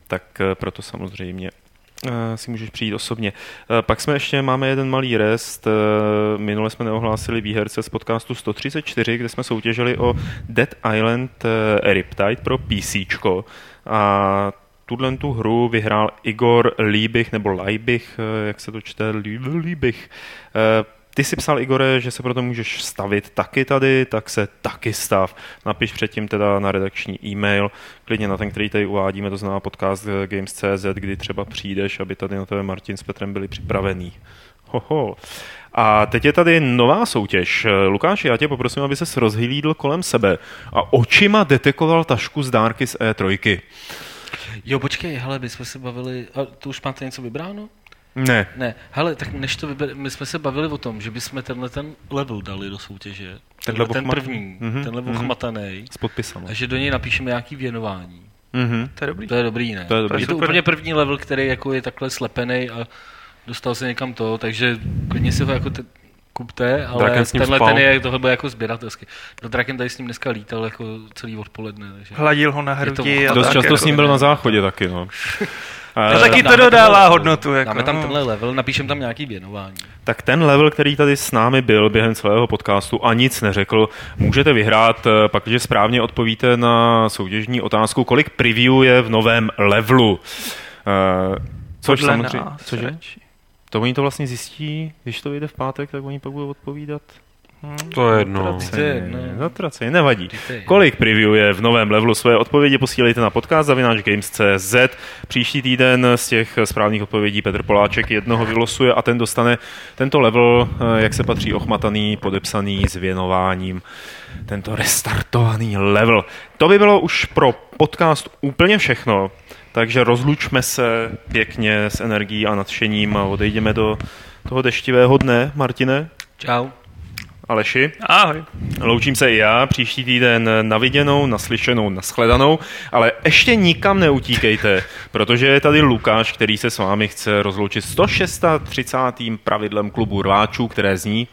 tak eh, proto samozřejmě si můžeš přijít osobně. Eh, Pak jsme ještě, máme jeden malý rest, eh, minule jsme neohlásili výherce z podcastu 134, kde jsme soutěžili o Dead Island eh, Riptide pro PC. A tuhle tu hru vyhrál Igor Líbich, nebo Leibich, eh, jak se to čte, Lí- Líbich. Ty si psal, Igore, že se proto můžeš stavit taky tady, tak se taky stav. Napiš předtím teda na redakční e-mail, klidně na ten, který tady uvádíme, to znamená podcast eh, Games.cz, kdy třeba přijdeš, aby tady na tebe Martin s Petrem byli připravený. Hoho. A teď je tady nová soutěž. Eh, Lukáši, já tě poprosím, aby se rozhlídl kolem sebe a očima detekoval tašku z dárky z E3. Jo, počkej, hele, my jsme se bavili, a to už máte něco vybráno? Ne, Ne, hele, tak než to vyber, my jsme se bavili o tom, že bychom tenhle ten level dali do soutěže. Tenhle ten první, Mhm, tenhle mhm. ochmatanej. s podpisem. A že do něj napíšeme nějaký věnování. Mhm. To je dobrý. To je dobrý, ne? To je dobrý. Je to úplně první level, který jako je takhle slepený a dostal se někam to, takže klidně si ho jako te, kupte, ale Draken tenhle spal. ten je, tohle bude jako sběratelský. No Draken tady s ním dneska lítal jako celý odpoledne, takže... Hladil ho na Je to hrudi. a Dost tak, často jako. s ním byl na záchodě taky, no. *laughs* Eh, taky to dodává tenhle- hodnotu. Jako, Dáme tam no. tenhle level, napíšem tam nějaký věnování. Tak ten level, který tady s námi byl během celého podcastu a nic neřekl, můžete vyhrát, eh, pak, když správně odpovíte na soutěžní otázku, kolik preview je v novém levelu. Eh, Což Podle samozřejmě, nás cože? To oni to vlastně zjistí, když to vyjde v pátek, tak oni pak budou odpovídat. To je jedno. Jedno. Zatraceně, nevadí. Kolik preview je v novém levelu? Své odpovědi posílejte na podcast zavináčgames.cz. Příští týden z těch správných odpovědí Petr Poláček jednoho vylosuje a ten dostane tento level, eh, jak se patří, ochmataný, podepsaný s věnováním. Tento restartovaný level. To by bylo už pro podcast úplně všechno. Takže rozlučme se pěkně s energií a nadšením a odejdeme do toho deštivého dne, Martine, Čau. Aleši. Ahoj. Loučím se i já, příští týden na viděnou, naslyšenou, naschledanou, ale ještě nikam neutíkejte, protože je tady Lukáš, který se s vámi chce rozloučit 136. pravidlem klubu rváčů, které zní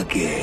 again.